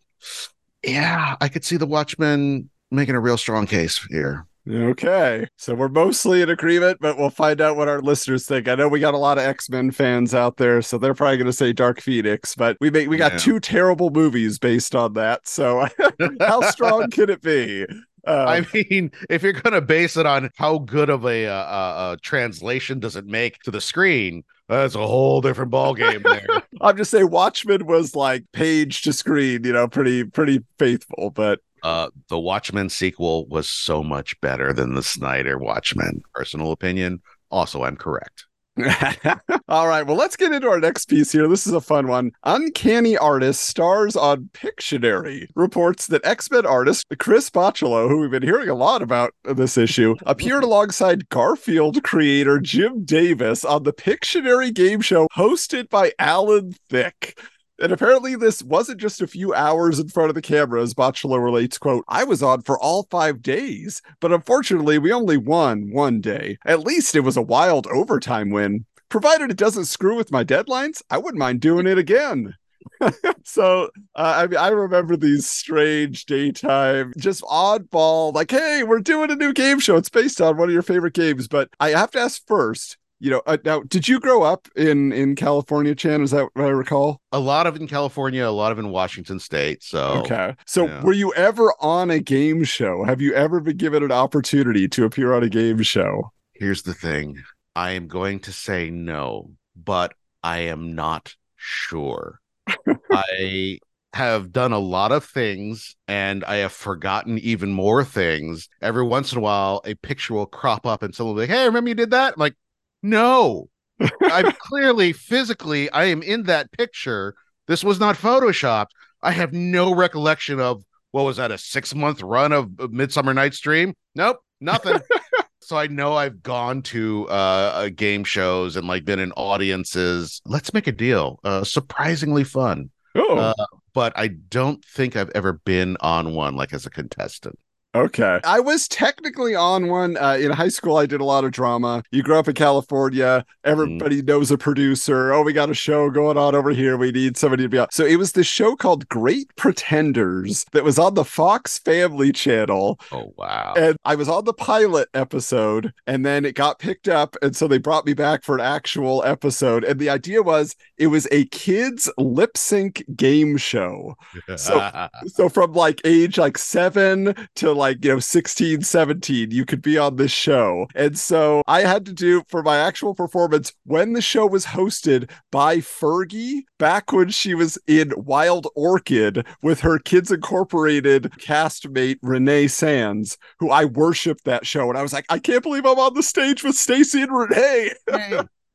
S3: Yeah, I could see the Watchmen making a real strong case here.
S2: Okay. So we're mostly in agreement, but we'll find out what our listeners think. I know we got a lot of X-Men fans out there, so they're probably going to say Dark Phoenix, but we make we got
S3: Yeah.
S2: two terrible movies based on that. So how strong can it be? Uh,
S3: I mean, if you're going to base it on how good of a, uh, uh, uh, translation does it make to the screen, that's a whole different ballgame there.
S2: I'm just saying Watchmen was like page to screen, you know, pretty pretty faithful, but
S3: uh, the Watchmen sequel was so much better than the Snyder Watchmen. Personal opinion. Also, I'm correct.
S2: All right, well, let's get into our next piece here. This is a fun one. Uncanny Artist stars on Pictionary reports that X Men artist Chris Bachalo, who we've been hearing a lot about this issue, appeared alongside Garfield creator Jim Davis on the Pictionary game show hosted by Alan Thicke. And apparently, this wasn't just a few hours in front of the camera, as Bachalo relates, quote, I was on for all five days, but unfortunately, we only won one day. At least it was a wild overtime win. Provided it doesn't screw with my deadlines, I wouldn't mind doing it again. so uh, I mean, I remember these strange daytime, just oddball, like, hey, we're doing a new game show. It's based on one of your favorite games. But I have to ask first, you know, uh, now, did you grow up in in California, Chan? Is that what I recall?
S3: A lot of in California, a lot of in Washington State. So,
S2: Okay. So
S3: yeah.
S2: were you ever on a game show? Have you ever been given an opportunity to appear on a game show?
S3: here's the thing I am going to say no, but I am not sure. I have done a lot of things and I have forgotten even more things. Every once in a while, a picture will crop up and someone will be like, Hey, remember you did that? I'm like, no, I'm clearly physically, I am in that picture. This was not photoshopped. I have no recollection of what was that, a six month run of Midsummer Night's Dream? Nope, nothing. so I know I've gone to uh, uh game shows and like been in audiences. Let's make a deal. Uh surprisingly fun.
S2: Oh,
S3: Uh, but I don't think I've ever been on one like as a contestant.
S2: Okay. I was technically on one uh, in high school. I did a lot of drama. You grew up in California. Everybody knows a producer. Oh, we got a show going on over here. We need somebody to be on. So it was this show called Great Pretenders that was on the Fox Family Channel.
S3: Oh wow.
S2: And I was on the pilot episode, and then it got picked up. And so they brought me back for an actual episode. And the idea was it was a kids lip sync game show. so- So from like age like seven to like, you know, 16, 17, you could be on this show. And so I had to do for my actual performance when the show was hosted by Fergie back when she was in Wild Orchid with her Kids Incorporated castmate Renee Sands, who I worshiped that show. And I was like, I can't believe I'm on the stage with Stacy and Renee.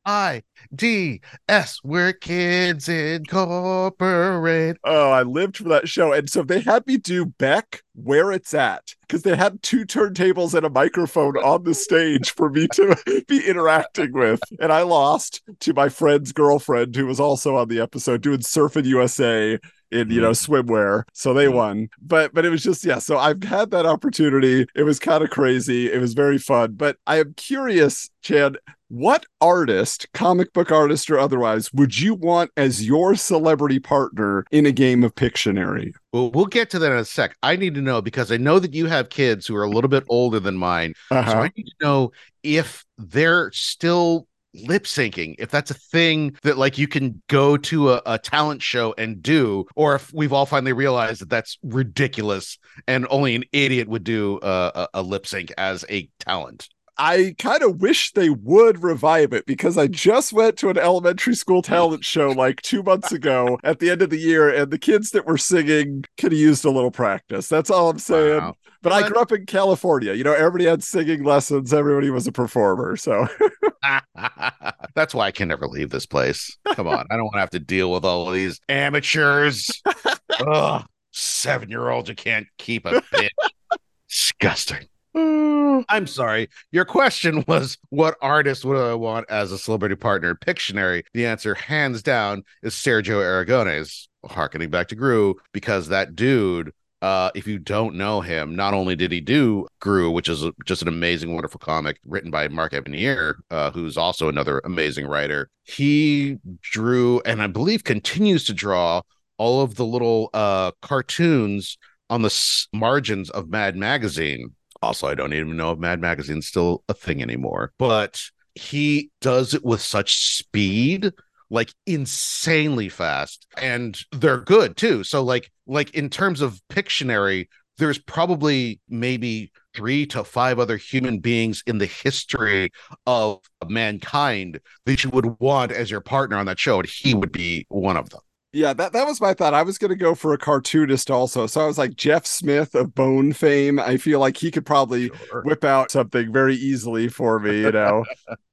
S3: I D S. We're kids incorporate.
S2: Oh, I lived for that show. And so they had me do Beck where it's at because they had two turntables and a microphone on the stage for me to be interacting with. And I lost to my friend's girlfriend who was also on the episode doing Surfing USA in you know swimwear so they
S3: Mhm.
S2: won but but it was just yeah so i've had that opportunity it was kind of crazy it was very fun but i am curious Chan what artist comic book artist or otherwise would you want as your celebrity partner in a game of pictionary
S3: Well, we'll get to that in a sec. I need to know because I know that you have kids who are a little bit older than mine. So
S2: uh-huh.
S3: I need to know if they're still lip syncing, if that's a thing that like you can go to a, a talent show and do, or if we've all finally realized that that's ridiculous and only an idiot would do uh, a, a lip sync as a talent.
S2: I kind of wish they would revive it because I just went to an elementary school talent show like two months ago at the end of the year, and the kids that were singing could have used a little practice. That's all I'm saying.
S3: Wow.
S2: But I grew up in California. You know, everybody had singing lessons, everybody was a performer. So,
S3: That's why I can never leave this place. Come on. I don't want to have to deal with all of these amateurs. Seven year olds you can't keep a bitch. Disgusting. I'm sorry. Your question was what artist would I want as a celebrity partner in Pictionary? The answer, hands down, is Sergio Aragones, harkening back to Groo, because that dude, uh, if you don't know him, not only did he do Groo, which is a, just an amazing, wonderful comic written by Mark Evanier, uh, who's also another amazing writer, he drew and I believe continues to draw all of the little uh, cartoons on the s- margins of Mad Magazine. Also, I don't even know if Mad Magazine's still a thing anymore, but he does it with such speed, like insanely fast, and they're good too. So, like, like in terms of Pictionary, there's probably maybe three to five other human beings in the history of mankind that you would want as your partner on that show, and he would be one of them.
S2: Yeah, that, that was my thought. I was going to go for a cartoonist also. So I was like, Jeff Smith of Bone fame. I feel like he could probably whip out something very easily for me, you know,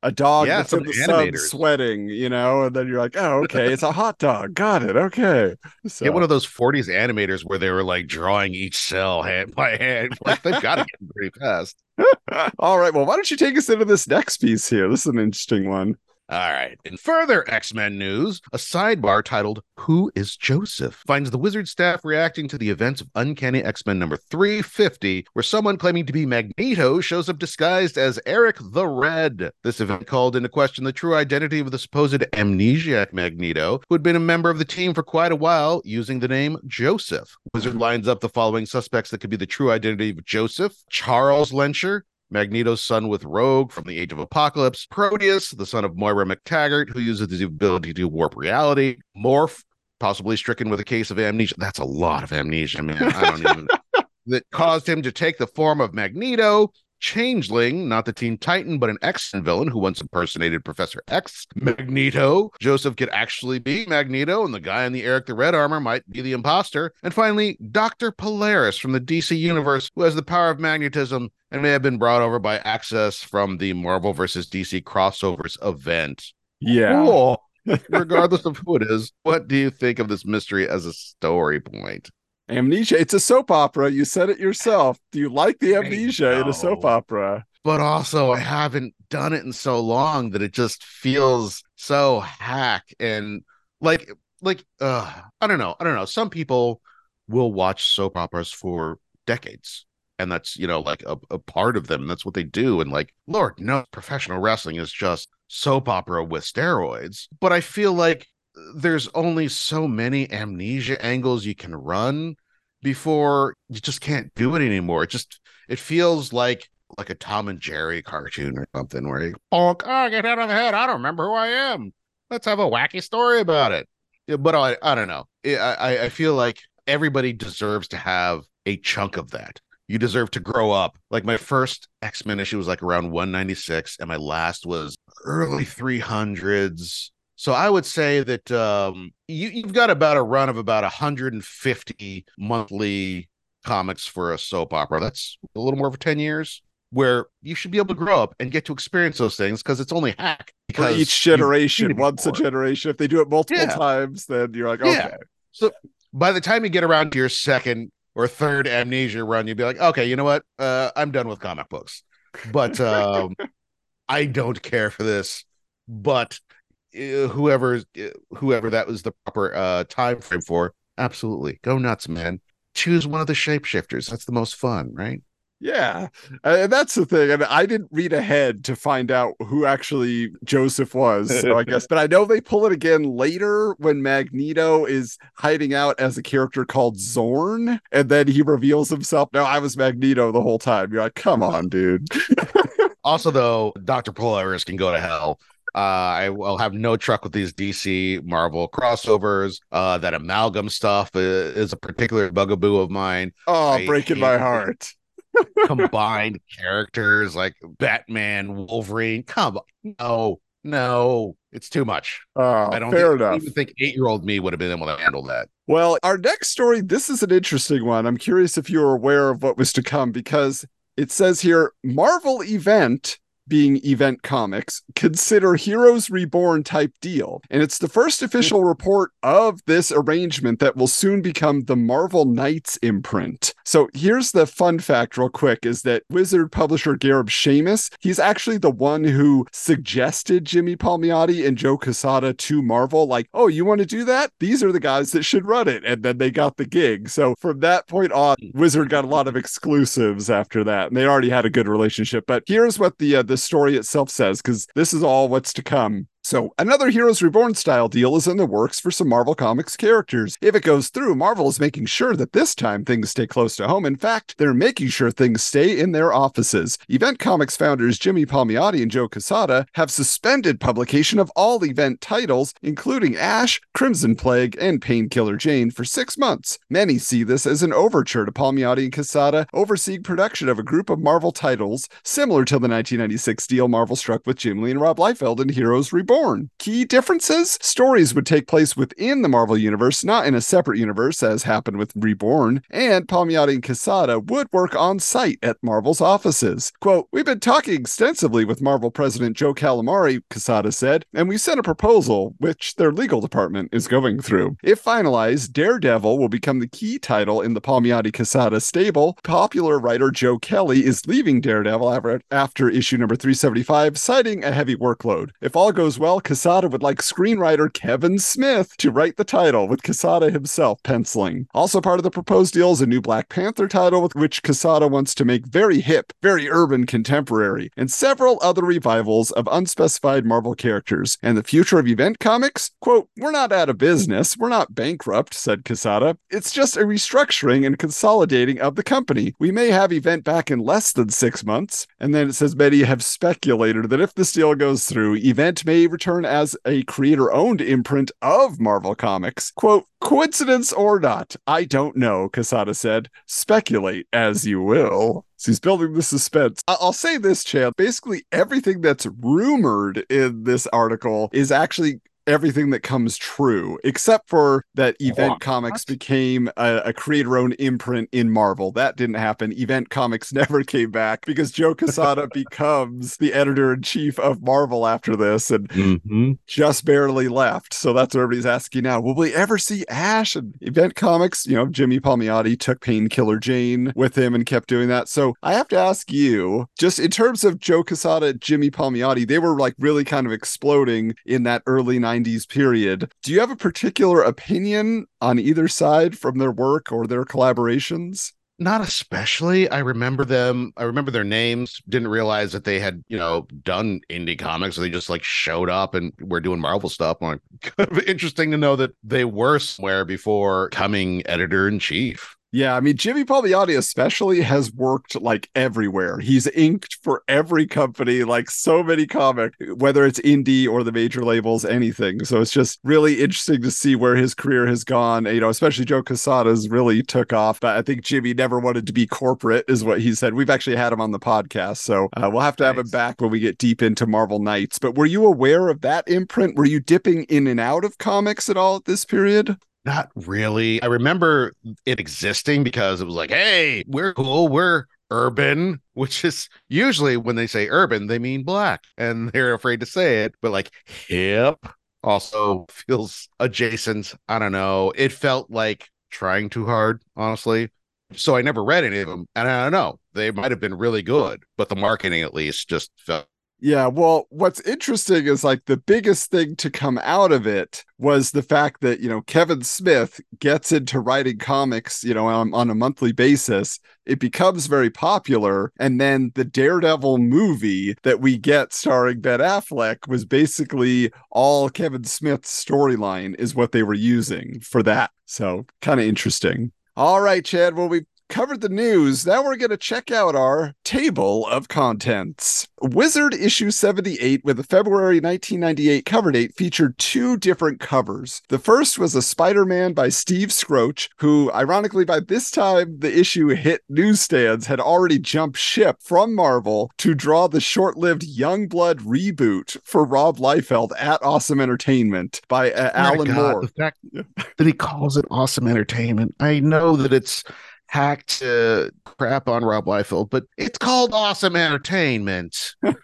S2: a dog
S3: Yeah,
S2: that's in the sun sweating, you know, and then you're like, oh, okay, it's a hot dog. Got it. Okay. So,
S3: Get one of those 40s animators where they were like drawing each cell hand by hand. Like they've got to get pretty fast.
S2: all right. Well, why don't you take us into this next piece here? This is an interesting one.
S3: All right. In further X Men news, a sidebar titled Who is Joseph finds the wizard staff reacting to the events of Uncanny X Men number 350, where someone claiming to be Magneto shows up disguised as Eric the Red. This event called into question the true identity of the supposed amnesiac Magneto, who had been a member of the team for quite a while using the name Joseph. Wizard lines up the following suspects that could be the true identity of Joseph Charles Lensherr, Magneto's son with Rogue from the Age of Apocalypse, Proteus, the son of Moira McTaggart, who uses the ability to warp reality, Morph, possibly stricken with a case of amnesia. That's a lot of amnesia, man. I don't even. that caused him to take the form of Magneto. Changeling, not the Teen Titan, but an X villain who once impersonated Professor X. Magneto. Joseph could actually be Magneto, and the guy in the Eric the Red armor might be the imposter. And finally, Dr. Polaris from the DC universe, who has the power of magnetism and may have been brought over by access from the Marvel versus DC crossovers event.
S2: Yeah.
S3: Cool. Regardless of who it is, what do you think of this mystery as a story point?
S2: Amnesia. It's a soap opera. You said it yourself. Do you like the amnesia in a soap opera?
S3: But also, I haven't done it in so long that it just feels so hack and like, like, uh, I don't know. I don't know. Some people will watch soap operas for decades. And that's, you know, like a, a part of them. That's what they do. And like, Lord no professional wrestling is just soap opera with steroids. But I feel like there's only so many amnesia angles you can run before you just can't do it anymore. It just it feels like like a Tom and Jerry cartoon or something where you bonk, oh, get out of the head. I don't remember who I am. Let's have a wacky story about it. But I I don't know. I I, I feel like everybody deserves to have a chunk of that. You deserve to grow up. Like my first X Men issue was like around 196, and my last was early 300s. So I would say that um, you, you've got about a run of about 150 monthly comics for a soap opera. That's a little more for 10 years, where you should be able to grow up and get to experience those things because it's only hack.
S2: For
S3: Because
S2: each generation, once a generation. If they do it multiple
S3: Yeah.
S2: times, then you're like,
S3: Yeah.
S2: So
S3: By the time you get around to your second or third amnesia run, you'd be like, okay, you know what? Uh, I'm done with comic books. But um, I don't care for this. But whoever uh, whoever that was the proper uh, time frame for, absolutely go nuts, man. Choose one of the shapeshifters. That's the most fun, right?
S2: Yeah, Uh, and that's the thing. And I didn't read ahead to find out who actually Joseph was. So I guess, but I know they pull it again later when Magneto is hiding out as a character called Xorn, and then he reveals himself. No, I was Magneto the whole time. You're like, come on, dude.
S3: Also, though, Dr. Polaris can go to hell. Uh, I will have no truck with these DC Marvel crossovers. Uh, that amalgam stuff is, is a particular bugaboo of mine.
S2: Oh,
S3: I
S2: breaking my heart.
S3: Combined characters like Batman, Wolverine. Come on. No, no, it's too much.
S2: Oh,
S3: I don't
S2: fair
S3: think,
S2: enough.
S3: even think eight year old me would have been able to handle that.
S2: Well, our next story, this is an interesting one. I'm curious if you're aware of what was to come because it says here Marvel event being Event Comics, consider Heroes Reborn type deal. And it's the first official report of this arrangement that will soon become the Marvel Knights imprint. So here's the fun fact, real quick, is that Wizard publisher Gareb Shamus, he's actually the one who suggested Jimmy Palmiotti and Joe Quesada to Marvel, like, oh, you want to do that? These are the guys that should run it. And then they got the gig. So from that point on, Wizard got a lot of exclusives after that. And they already had a good relationship. But here's what the uh, the story itself says, because this is all what's to come. So, another Heroes Reborn style deal is in the works for some Marvel Comics characters. If it goes through, Marvel is making sure that this time things stay close to home. In fact, they're making sure things stay in their offices. Event Comics founders Jimmy Palmiotti and Joe Quesada have suspended publication of all event titles, including Ash, Crimson Plague, and Painkiller Jane, for six months. Many see this as an overture to Palmiotti and Quesada overseeing production of a group of Marvel titles similar to the 1996 deal Marvel struck with Jim Lee and Rob Liefeld in Heroes Reborn. Key differences? Stories would take place within the Marvel Universe, not in a separate universe, as happened with Reborn, and Palmiotti and Quesada would work on site at Marvel's offices. Quote, We've been talking extensively with Marvel President Joe Calamari, Quesada said, and we sent a proposal, which their legal department is going through. If finalized, Daredevil will become the key title in the Palmiotti Quesada stable. Popular writer Joe Kelly is leaving Daredevil after, after issue number 375, citing a heavy workload. If all goes well, Quesada would like screenwriter Kevin Smith to write the title, with Quesada himself penciling. Also, part of the proposed deal is a new Black Panther title, with which Quesada wants to make very hip, very urban contemporary, and several other revivals of unspecified Marvel characters. And the future of event comics? Quote, We're not out of business, we're not bankrupt, said Quesada. It's just a restructuring and consolidating of the company. We may have event back in less than six months. And then it says many have speculated that if this deal goes through, event may return as a creator owned imprint of Marvel Comics. Quote, coincidence or not, I don't know, Quesada said. Speculate as you will. So he's building the suspense. I- I'll say this, Chan. Basically, everything that's rumored in this article is actually everything that comes true, except for that Event? Comics became a, a creator owned imprint in Marvel. That didn't happen. Event Comics never came back because Joe Quesada becomes the editor in chief of Marvel after this and
S3: Mm-hmm.
S2: just barely left. So that's what everybody's asking now. Will we ever see Ash and Event Comics? You know, Jimmy Palmiotti took Painkiller Jane with him and kept doing that. So I have to ask you, just in terms of Joe Quesada, Jimmy Palmiotti, they were like really kind of exploding in that early 90s period. Do you have a particular opinion on either side from their work or their collaborations?
S3: Not especially. I remember them. I remember their names. Didn't realize that they had, you know, done indie comics. They just like showed up and were doing Marvel stuff. I'm like, interesting to know that they were somewhere before coming editor in chief.
S2: Yeah, I mean, Jimmy Palmiotti especially has worked like everywhere. He's inked for every company, like so many comic, whether it's indie or the major labels, anything. So it's just really interesting to see where his career has gone. You know, especially Joe Quesada's really took off. But I think Jimmy never wanted to be corporate, is what he said. We've actually had him on the podcast, so uh, we'll have to have him back when we get deep into Marvel Knights. But were you aware of that imprint? Were you dipping in and out of comics at all at this period?
S3: Not really. I remember it existing because it was like, hey, we're cool. We're urban, which is usually when they say urban, they mean black and they're afraid to say it, but like hip also feels adjacent. I don't know. It felt like trying too hard, honestly. So I never read any of them. And I don't know. They might have been really good, but the marketing at least just felt
S2: Yeah, well, what's interesting is like the biggest thing to come out of it was the fact that, you know, Kevin Smith gets into writing comics, you know, on, on a monthly basis. It becomes very popular. And then the Daredevil movie that we get starring Ben Affleck was basically all Kevin Smith's storyline, is what they were using for that. So kind of interesting. All right, Chan. Well, we covered the news. Now we're going to check out our table of contents. Wizard issue 78 with a February 1998 cover date featured two different covers. The first was a Spider Man by Steve Skroce, who, ironically, by this time the issue hit newsstands, had already jumped ship from Marvel to draw the short lived Youngblood reboot for Rob Liefeld at Awesome Entertainment by uh,
S3: Oh
S2: Alan
S3: God,
S2: Moore.
S3: The fact that he calls it awesome entertainment. I know that it's hacked uh, crap on Rob Liefeld, but it's called awesome entertainment.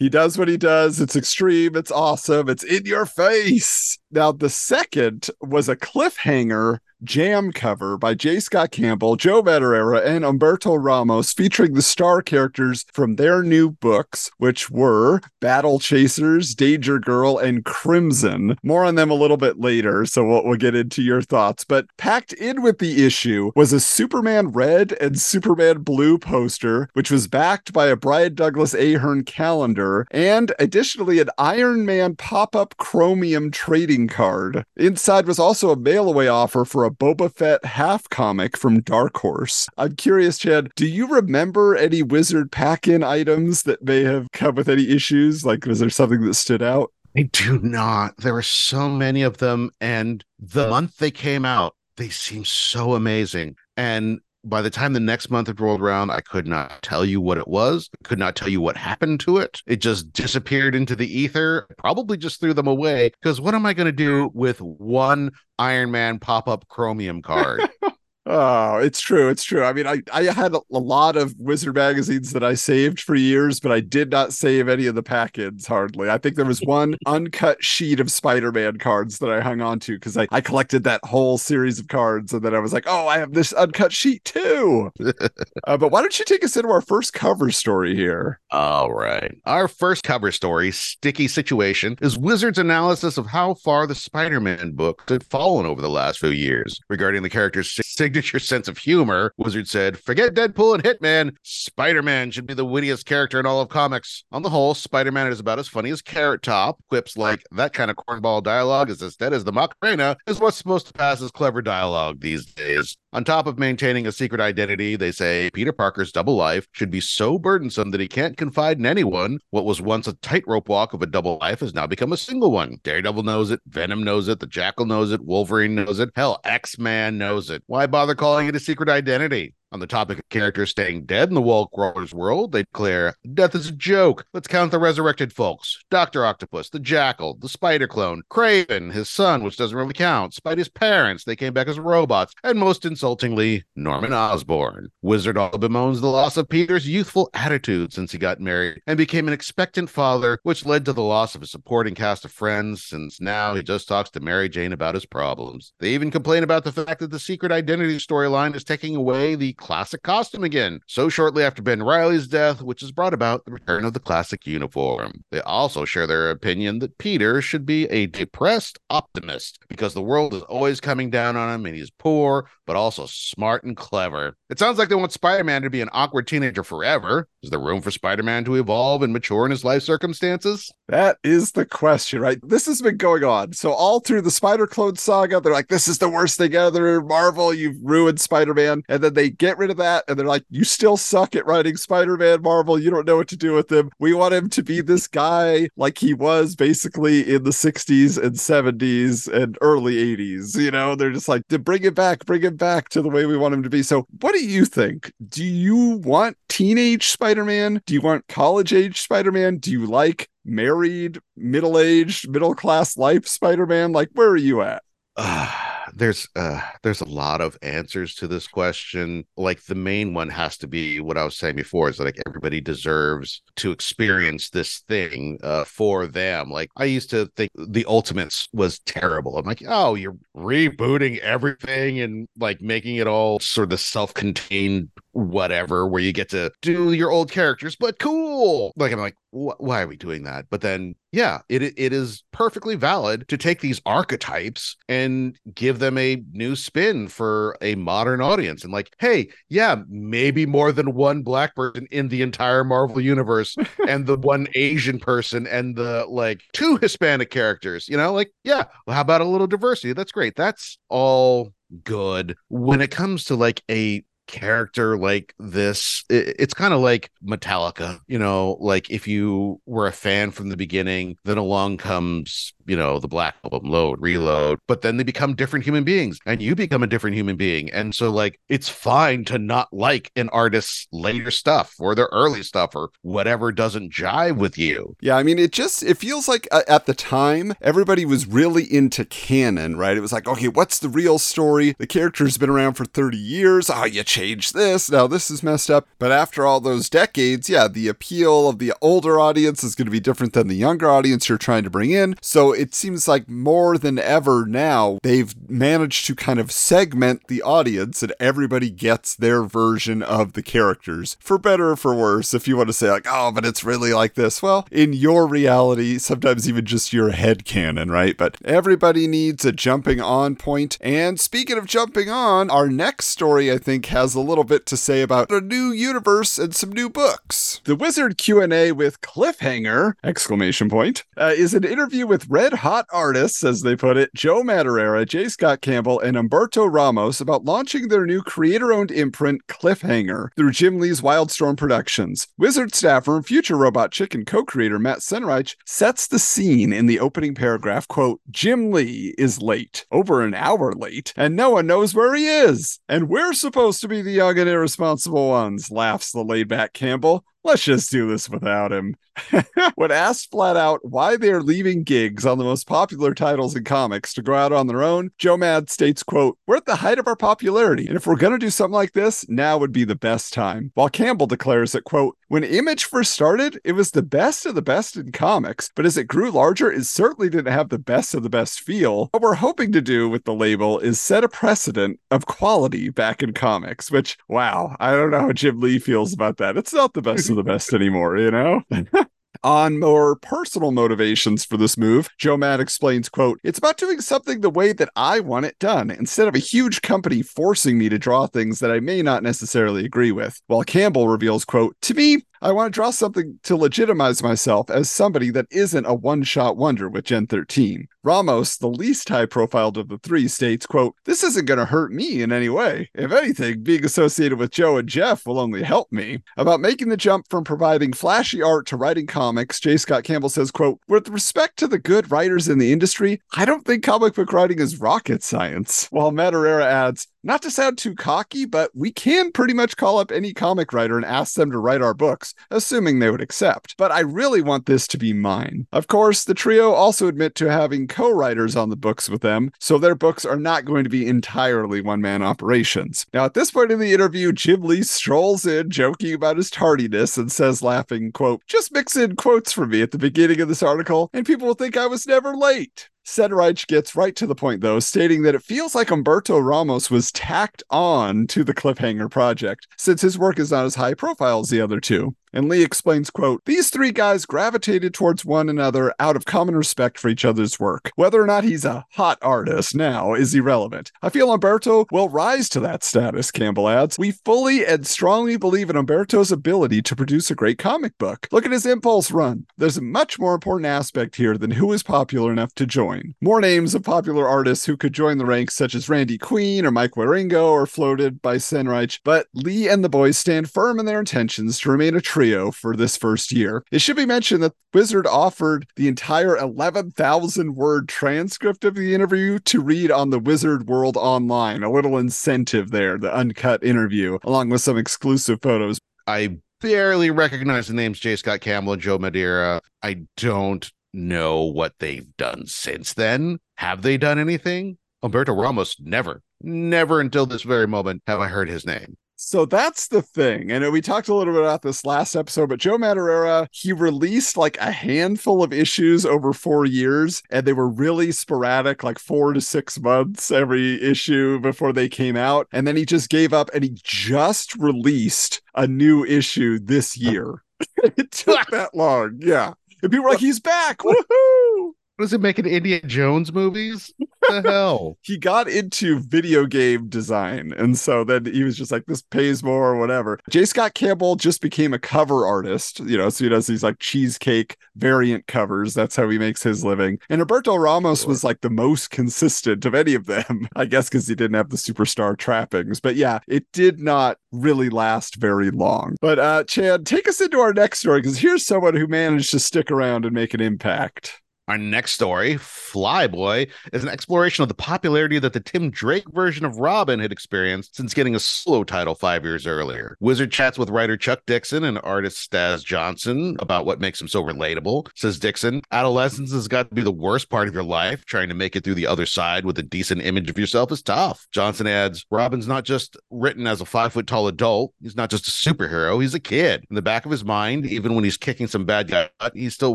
S2: He does what he does. It's extreme. It's awesome. It's in your face. Now, the second was a cliffhanger jam cover by J. Scott Campbell, Joe Madureira, and Humberto Ramos, featuring the star characters from their new books, which were Battle Chasers, Danger Girl, and Crimson. More on them a little bit later, so we'll, we'll get into your thoughts. But packed in with the issue was a Superman red and Superman blue poster, which was backed by a Brian Douglas Ahern calendar, and additionally an Iron Man pop up chromium trading card. Inside was also a mail away offer for a Boba Fett half comic from Dark Horse. I'm curious, Chan, do you remember any Wizard pack in items that may have come with any issues? Like, was there something that stood out?
S3: I do not. There were so many of them. And the month they came out, they seemed so amazing. And by the time the next month had rolled around, I could not tell you what it was. Could not tell you what happened to it. It just disappeared into the ether. Probably just threw them away. Because what am I going to do with one Iron Man pop up chromium card?
S2: Oh, it's true. It's true. I mean, I, I had a, a lot of Wizard magazines that I saved for years, but I did not save any of the pack-ins hardly. I think there was one uncut sheet of Spider-Man cards that I hung on to because I, I collected that whole series of cards. And then I was like, oh, I have this uncut sheet too. uh, but why don't you take us into our first cover story here?
S3: All right. Our first cover story, Sticky Situation, is Wizard's analysis of how far the Spider Man book had fallen over the last few years. Regarding the character's signature sense of humor, Wizard said, Forget Deadpool and Hitman. Spider Man should be the wittiest character in all of comics. On the whole, Spider Man is about as funny as Carrot Top. Quips like, That kind of cornball dialogue is as dead as the Macarena, is what's supposed to pass as clever dialogue these days. On top of maintaining a secret identity, they say Peter Parker's double life should be so burdensome that he can't confide in anyone. What was once a tightrope walk of a double life has now become a single one. Daredevil knows it, Venom knows it, the Jackal knows it, Wolverine knows it, hell, X Man knows it. Why bother calling it a secret identity? On the topic of characters staying dead in the wall crawler's world, they declare death is a joke. Let's count the resurrected folks Dr. Octopus, the Jackal, the Spider Clone, Kraven, his son, which doesn't really count, Spidey's parents, they came back as robots, and most insultingly, Norman Osborn. Wizard also bemoans the loss of Peter's youthful attitude since he got married and became an expectant father, which led to the loss of a supporting cast of friends, since now he just talks to Mary Jane about his problems. They even complain about the fact that the secret identity storyline is taking away the classic costume again, so shortly after Ben Riley's death, which has brought about the return of the classic uniform. They also share their opinion that Peter should be a depressed optimist because the world is always coming down on him and he's poor, but also smart and clever. It sounds like they want Spider Man to be an awkward teenager forever. Is there room for Spider Man to evolve and mature in his life circumstances?
S2: That is the question, right? This has been going on. So all through the Spider Clone saga, they're like, "This is the worst thing ever, Marvel. You've ruined Spider-Man." And then they get rid of that, and they're like, "You still suck at writing Spider-Man, Marvel. You don't know what to do with him. We want him to be this guy like he was basically in the '60s and '70s and early '80s. You know, they're just like, to bring it back, bring it back to the way we want him to be." So, what do you think? Do you want teenage Spider-Man? Do you want college-age Spider-Man? Do you like married, middle aged, middle class life Spider Man? Like, where are you at?
S3: There's uh there's a lot of answers to this question. Like the main one has to be what i was saying before is that like everybody deserves to experience this thing uh for them. Like i used to think the ultimates was terrible. I'm like oh you're rebooting everything and like making it all sort of self-contained whatever where you get to do your old characters but cool. Like i'm like why are we doing that? But then yeah it it is perfectly valid to take these archetypes and give them a new spin for a modern audience. And like hey yeah maybe more than one black person in the entire marvel universe and the one asian person and the like two hispanic characters you know? Like yeah well, how about a little diversity? That's great. That's all good. When it comes to like a character like this it, it's kind of like metallica you know like if you were a fan from the beginning then along comes you know, the Black Album, Load, Reload, but then they become different human beings and you become a different human being. And so, like, it's fine to not like an artist's later stuff or their early stuff or whatever doesn't jive with you.
S2: Yeah, I mean, it just it feels like uh, at the time everybody was really into canon, right? It was like, okay, what's the real story? The character's been around for 30 years. Oh, you changed this. Now this is messed up. But after all those decades, yeah, the appeal of the older audience is going to be different than the younger audience you're trying to bring in. So it seems like more than ever now, they've managed to kind of segment the audience and everybody gets their version of the characters, for better or for worse. If you want to say, like, oh, but it's really like this, well, in your reality, sometimes even just your head canon, right? But everybody needs a jumping on point. And speaking of jumping on, our next story, I think, has a little bit to say about a new universe and some new books. The Wizard Q&A with Cliffhanger, exclamation point, uh, is an interview with red hot artists, as they put it, Joe Madureira, J. Scott Campbell, and Humberto Ramos about launching their new creator-owned imprint, Cliffhanger, through Jim Lee's Wildstorm Productions. Wizard staffer and future Robot Chicken co-creator Matt Senreich sets the scene in the opening paragraph, quote, Jim Lee is late, over an hour late, and no one knows where he is. And we're supposed to be the young and irresponsible ones, laughs the laid-back Campbell. Let's just do this without him. when asked flat out why they're leaving gigs on the most popular titles in comics to go out on their own, Joe Mad states, quote, We're at the height of our popularity, and if we're gonna do something like this, now would be the best time. While Campbell declares that, quote, when Image first started, it was the best of the best in comics, but as it grew larger, it certainly didn't have the best of the best feel. What we're hoping to do with the label is set a precedent of quality back in comics, which, wow, I don't know how Jim Lee feels about that. It's not the best of the best anymore, you know? Hmm. On more personal motivations for this move, Joe Mad explains, quote, It's about doing something the way that I want it done, instead of a huge company forcing me to draw things that I may not necessarily agree with. While Campbell reveals, quote, To me, I want to draw something to legitimize myself as somebody that isn't a one-shot wonder with Gen 13. Ramos, the least high-profiled of the three, states, quote, This isn't going to hurt me in any way. If anything, being associated with Joe and Jeff will only help me. About making the jump from providing flashy art to writing comics, J. Scott Campbell says, quote, With respect to the good writers in the industry, I don't think comic book writing is rocket science. While Madureira adds, not to sound too cocky, but we can pretty much call up any comic writer and ask them to write our books, assuming they would accept. But I really want this to be mine. Of course, the trio also admit to having co writers on the books with them, so their books are not going to be entirely one man operations. Now, at this point in the interview, Jim Lee strolls in, joking about his tardiness, and says, laughing, quote, just mix in quotes for me at the beginning of this article, and people will think I was never late. Senreich gets right to the point, though, stating that it feels like Humberto Ramos was tacked on to the Cliffhanger project, since his work is not as high profile as the other two. And Lee explains, quote, These three guys gravitated towards one another out of common respect for each other's work. Whether or not he's a hot artist now is irrelevant. I feel Humberto will rise to that status, Campbell adds. We fully and strongly believe in Humberto's ability to produce a great comic book. Look at his impulse run. There's a much more important aspect here than who is popular enough to join. More names of popular artists who could join the ranks, such as Randy Queen or Mike Wieringo, are floated by Senreich, but Lee and the boys stand firm in their intentions to remain a trio for this first year. It should be mentioned that Wizard offered the entire 11,000 word transcript of the interview to read on the Wizard World Online. A little incentive there, the uncut interview, along with some exclusive photos.
S3: I barely recognize the names J. Scott Campbell and Joe Madeira. I don't know what they've done since then. Have they done anything? Humberto Ramos, never, never until this very moment have I heard his name.
S2: So that's the thing. And we talked a little bit about this last episode, but Joe Madureira, he released like a handful of issues over four years, and they were really sporadic, like four to six months every issue before they came out. And then he just gave up and he just released a new issue this year. it took that long. Yeah. And people were like, he's back. Woohoo!
S3: What is it making Indiana Jones movies? What the hell?
S2: he got into video game design. And so then he was just like, this pays more or whatever. J. Scott Campbell just became a cover artist, you know, so he does these like cheesecake variant covers. That's how he makes his living. And Roberto Ramos was like the most consistent of any of them, I guess, because he didn't have the superstar trappings. But yeah, it did not really last very long. But uh Chan, take us into our next story because here's someone who managed to stick around and make an impact.
S3: Our next story, Flyboy, is an exploration of the popularity that the Tim Drake version of Robin had experienced since getting a solo title five years earlier. Wizard chats with writer Chuck Dixon and artist Staz Johnson about what makes him so relatable. Says Dixon, adolescence has got to be the worst part of your life. Trying to make it through the other side with a decent image of yourself is tough. Johnson adds, Robin's not just written as a five foot tall adult. He's not just a superhero. He's a kid. In the back of his mind, even when he's kicking some bad guy, he's still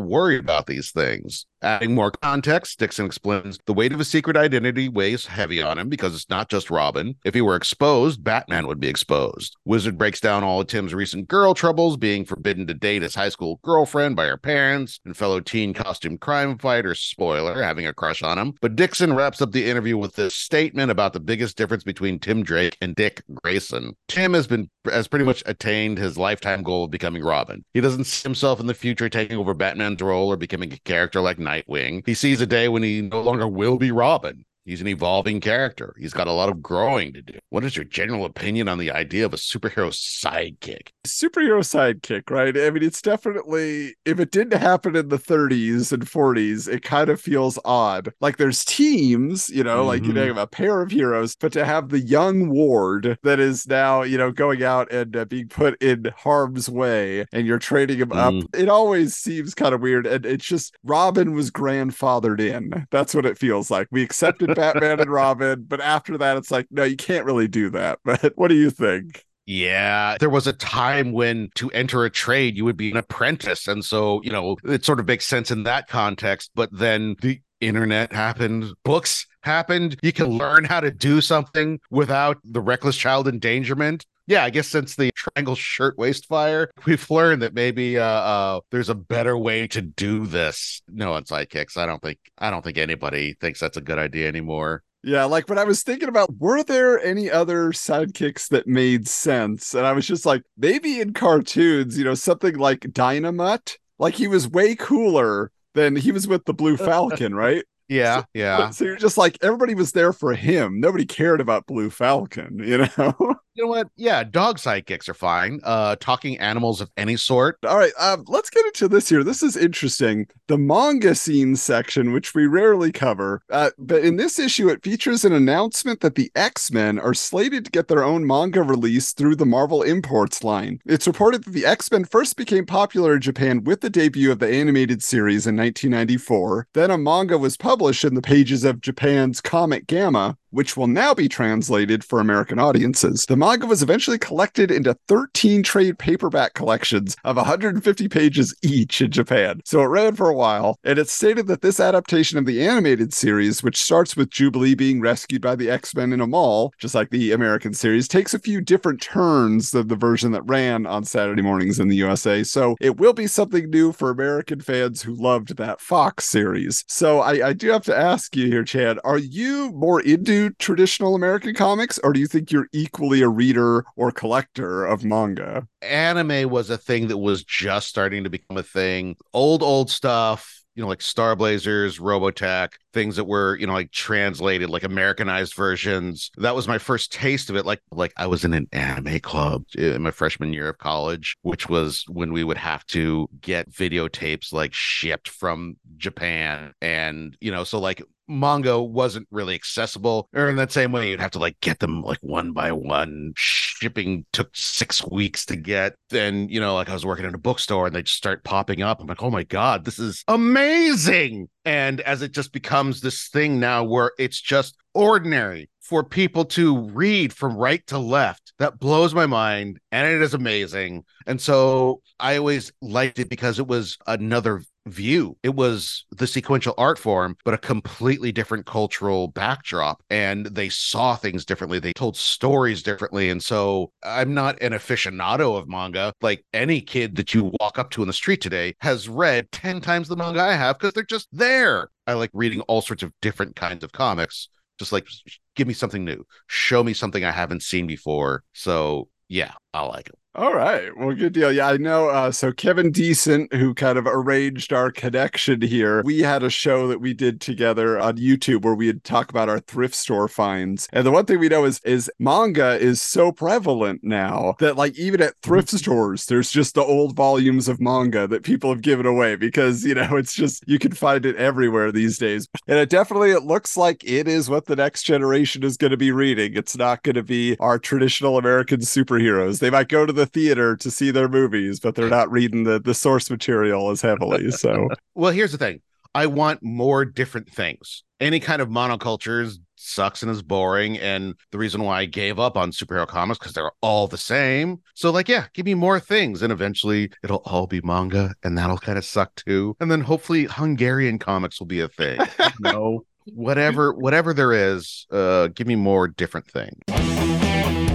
S3: worried about these things. Adding more context, Dixon explains the weight of his secret identity weighs heavy on him because it's not just Robin. If he were exposed, Batman would be exposed. Wizard breaks down all of Tim's recent girl troubles, being forbidden to date his high school girlfriend by her parents, and fellow teen costume crime fighter, spoiler, having a crush on him. But Dixon wraps up the interview with this statement about the biggest difference between Tim Drake and Dick Grayson. Tim has been has pretty much attained his lifetime goal of becoming Robin. He doesn't see himself in the future taking over Batman's role or becoming a character like Nightwing. He sees a day when he no longer will be Robin. He's an evolving character. He's got a lot of growing to do. What is your general opinion on the idea of a superhero sidekick?
S2: superhero sidekick, right? I mean, it's definitely if it didn't happen in the 30s and 40s, it kind of feels odd. Like there's teams, you know, like you know,
S3: Mhm.
S2: you have a pair of heroes, but to have the young ward that is now, you know, going out and uh, being put in harm's way, and you're training him up,
S3: Mm.
S2: it always seems kind of weird. And it's just Robin was grandfathered in. That's what it feels like. We accepted Batman and Robin, but after that, it's like, no, you can't really do that. But what do you think?
S3: Yeah, there was a time when to enter a trade, you would be an apprentice. And so, you know, it sort of makes sense in that context. But then the internet happened, books happened. You can learn how to do something without the reckless child endangerment. Yeah, I guess since the triangle shirtwaist fire, we've learned that maybe uh, uh there's a better way to do this. No on sidekicks. I don't think I don't think anybody thinks that's a good idea anymore.
S2: Yeah, like when I was thinking about were there any other sidekicks that made sense? And I was just like, maybe in cartoons, you know, something like Dynomutt, like he was way cooler than he was with the Blue Falcon, right?
S3: Yeah, yeah.
S2: So you're just like everybody was there for him. Nobody cared about Blue Falcon, you know?
S3: You know what? Yeah, dog sidekicks are fine. Uh talking animals of any sort.
S2: All right, um, let's get into this here. This is interesting. The manga scene section, which we rarely cover, uh, but in this issue, it features an announcement that the X Men are slated to get their own manga release through the Marvel Imports line. It's reported that the X Men first became popular in Japan with the debut of the animated series in 1994. Then a manga was published in the pages of Japan's Comic Gamma, which will now be translated for American audiences. The manga was eventually collected into 13 trade paperback collections of 150 pages each in Japan. So it ran for a while, and it's stated that this adaptation of the animated series, which starts with Jubilee being rescued by the X Men in a mall, just like the American series, takes a few different turns than the version that ran on Saturday mornings in the USA. So it will be something new for American fans who loved that Fox series. So I, I do have to ask you here, Chan, are you more into traditional American comics, or do you think you're equally a reader or collector of manga?
S3: Anime was a thing that was just starting to become a thing. Old, old stuff, you know, like Star Blazers, Robotech, things that were, you know, like translated, like Americanized versions. That was my first taste of it. Like, like I was in an anime club in my freshman year of college, which was when we would have to get videotapes like shipped from Japan. And, you know, so like manga wasn't really accessible or in that same way you'd have to like get them like one by one. Shipping took six weeks to get. Then you know like i was working in a bookstore and they just start popping up. I'm like oh my god this is amazing! And as it just becomes this thing now where it's just ordinary for people to read from right to left that blows my mind and it is amazing. And so i always liked it because it was another view. It was the sequential art form, but a completely different cultural backdrop. And they saw things differently. They told stories differently. And so I'm not an aficionado of manga. Like any kid that you walk up to in the street today has read 10 times the manga I have because they're just there. I like reading all sorts of different kinds of comics. Just like give me something new, show me something I haven't seen before. So yeah, I like it.
S2: All right. Well, good deal. Yeah, I know. Uh, so Kevin Decent, who kind of arranged our connection here, we had a show that we did together on YouTube where we'd talk about our thrift store finds. And the one thing we know is is manga is so prevalent now that like even at thrift stores, there's just the old volumes of manga that people have given away because you know it's just you can find it everywhere these days. And it definitely it looks like it is what the next generation is going to be reading. It's not going to be our traditional American superheroes. They might go to the theater to see their movies, but they're not reading the the source material as heavily. So
S3: Well, here's the thing. I want more different things. Any kind of monoculture is- sucks and is boring. And the reason why I gave up on superhero comics because they're all the same. So, like, yeah, give me more things. And eventually it'll all be manga and that'll kind of suck too. And then hopefully Hungarian comics will be a thing. no. Whatever, whatever there is, uh, give me more different things.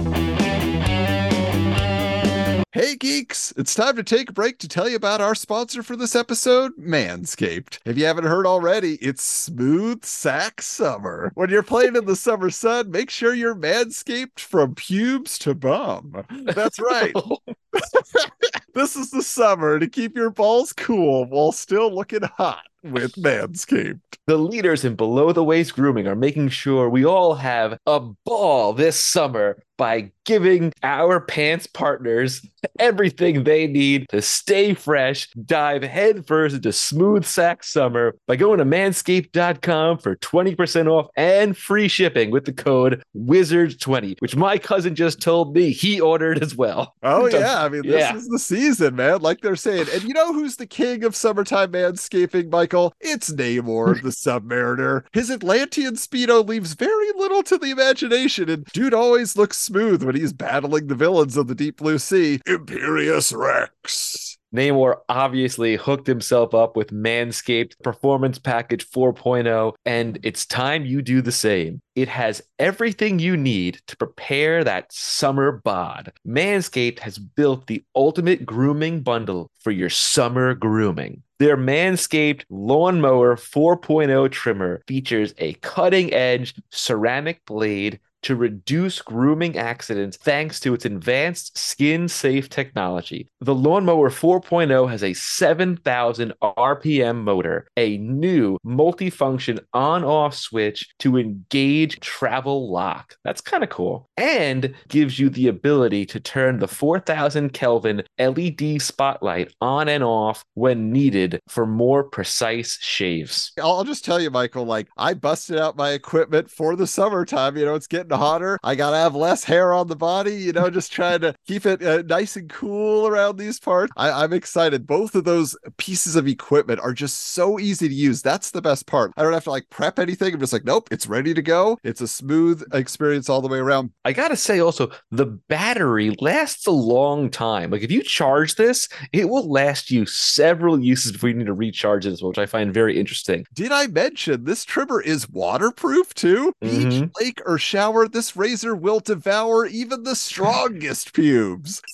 S2: Hey geeks, it's time to take a break to tell you about our sponsor for this episode, Manscaped. If you haven't heard already, it's Smooth Sack Summer. When you're playing in the summer sun, make sure you're manscaped from pubes to bum. That's right. this is the summer to keep your balls cool while still looking hot with Manscaped.
S4: The leaders in below the waist grooming are making sure we all have a ball this summer by giving our pants partners everything they need to stay fresh. Dive headfirst into smooth sack summer by going to manscaped.com for 20% off and free shipping with the code WIZARD20, which my cousin just told me he ordered as well.
S2: Oh yeah, I mean this
S4: Yeah.
S2: is the season, man. Like they're saying, and you know who's the king of summertime manscaping, Michael? It's Namor, the Submariner. His Atlantean speedo leaves very little to the imagination, and dude always looks smooth when he's battling the villains of the deep blue sea, Imperious Rex.
S4: Namor obviously hooked himself up with Manscaped Performance Package 4.0, and it's time you do the same. It has everything you need to prepare that summer bod. Manscaped has built the ultimate grooming bundle for your summer grooming. Their Manscaped Lawnmower 4.0 trimmer features a cutting edge ceramic blade to reduce grooming accidents thanks to its advanced skin safe technology. The Lawnmower 4.0 has a 7,000 RPM motor, a new multifunction on off switch to engage travel lock. That's kind of cool. And gives you the ability to turn the 4,000 Kelvin LED spotlight on and off when needed for more precise shaves.
S2: I'll just tell you, Michael, like I busted out my equipment for the summertime. You know, it's getting hotter. I got to have less hair on the body, you know, just trying to keep it uh, nice and cool around these parts. I, I'm excited. Both of those pieces of equipment are just so easy to use. That's the best part. I don't have to like prep anything. I'm just like, nope, it's ready to go. It's a smooth experience all the way around.
S4: I gotta say also, the battery lasts a long time. Like if you charge this, it will last you several uses before you need to recharge it as well, which I find very interesting.
S2: Did I mention this trimmer is waterproof too? Beach,
S4: Mhm.
S2: lake, or shower, this razor will devour even the strongest pubes.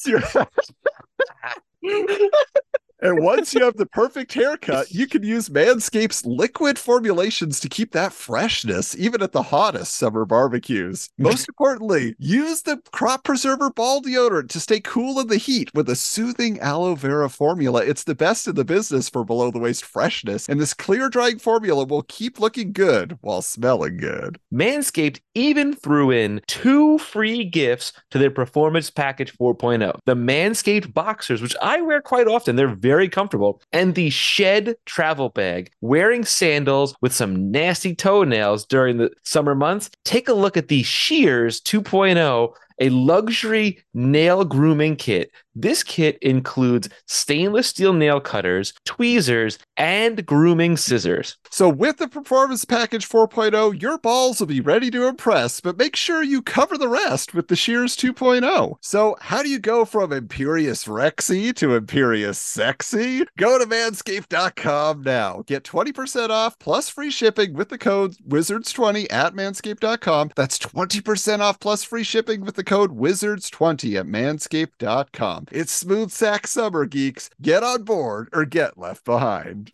S2: And once you have the perfect haircut, you can use Manscaped's liquid formulations to keep that freshness, even at the hottest summer barbecues. Most importantly, use the crop preserver ball deodorant to stay cool in the heat with a soothing aloe vera formula. It's the best in the business for below the waist freshness, and this clear drying formula will keep looking good while smelling good.
S4: Manscaped even threw in two free gifts to their Performance Package 4.0 the Manscaped Boxers, which I wear quite often. They're very comfortable, and the Shed Travel Bag. Wearing sandals with some nasty toenails during the summer months, take a look at the Shears 2.0. A luxury nail grooming kit. This kit includes stainless steel nail cutters, tweezers, and grooming scissors.
S2: So, with the Performance Package 4.0, your balls will be ready to impress, but make sure you cover the rest with the Shears 2.0. So, how do you go from Imperious Rexy to Imperious Sexy? Go to manscaped.com now. Get 20% off plus free shipping with the code Wizards20 at manscaped.com. That's 20% off plus free shipping with the code Wizards20 at manscaped.com. It's smooth sack summer, geeks. Get on board or get left behind.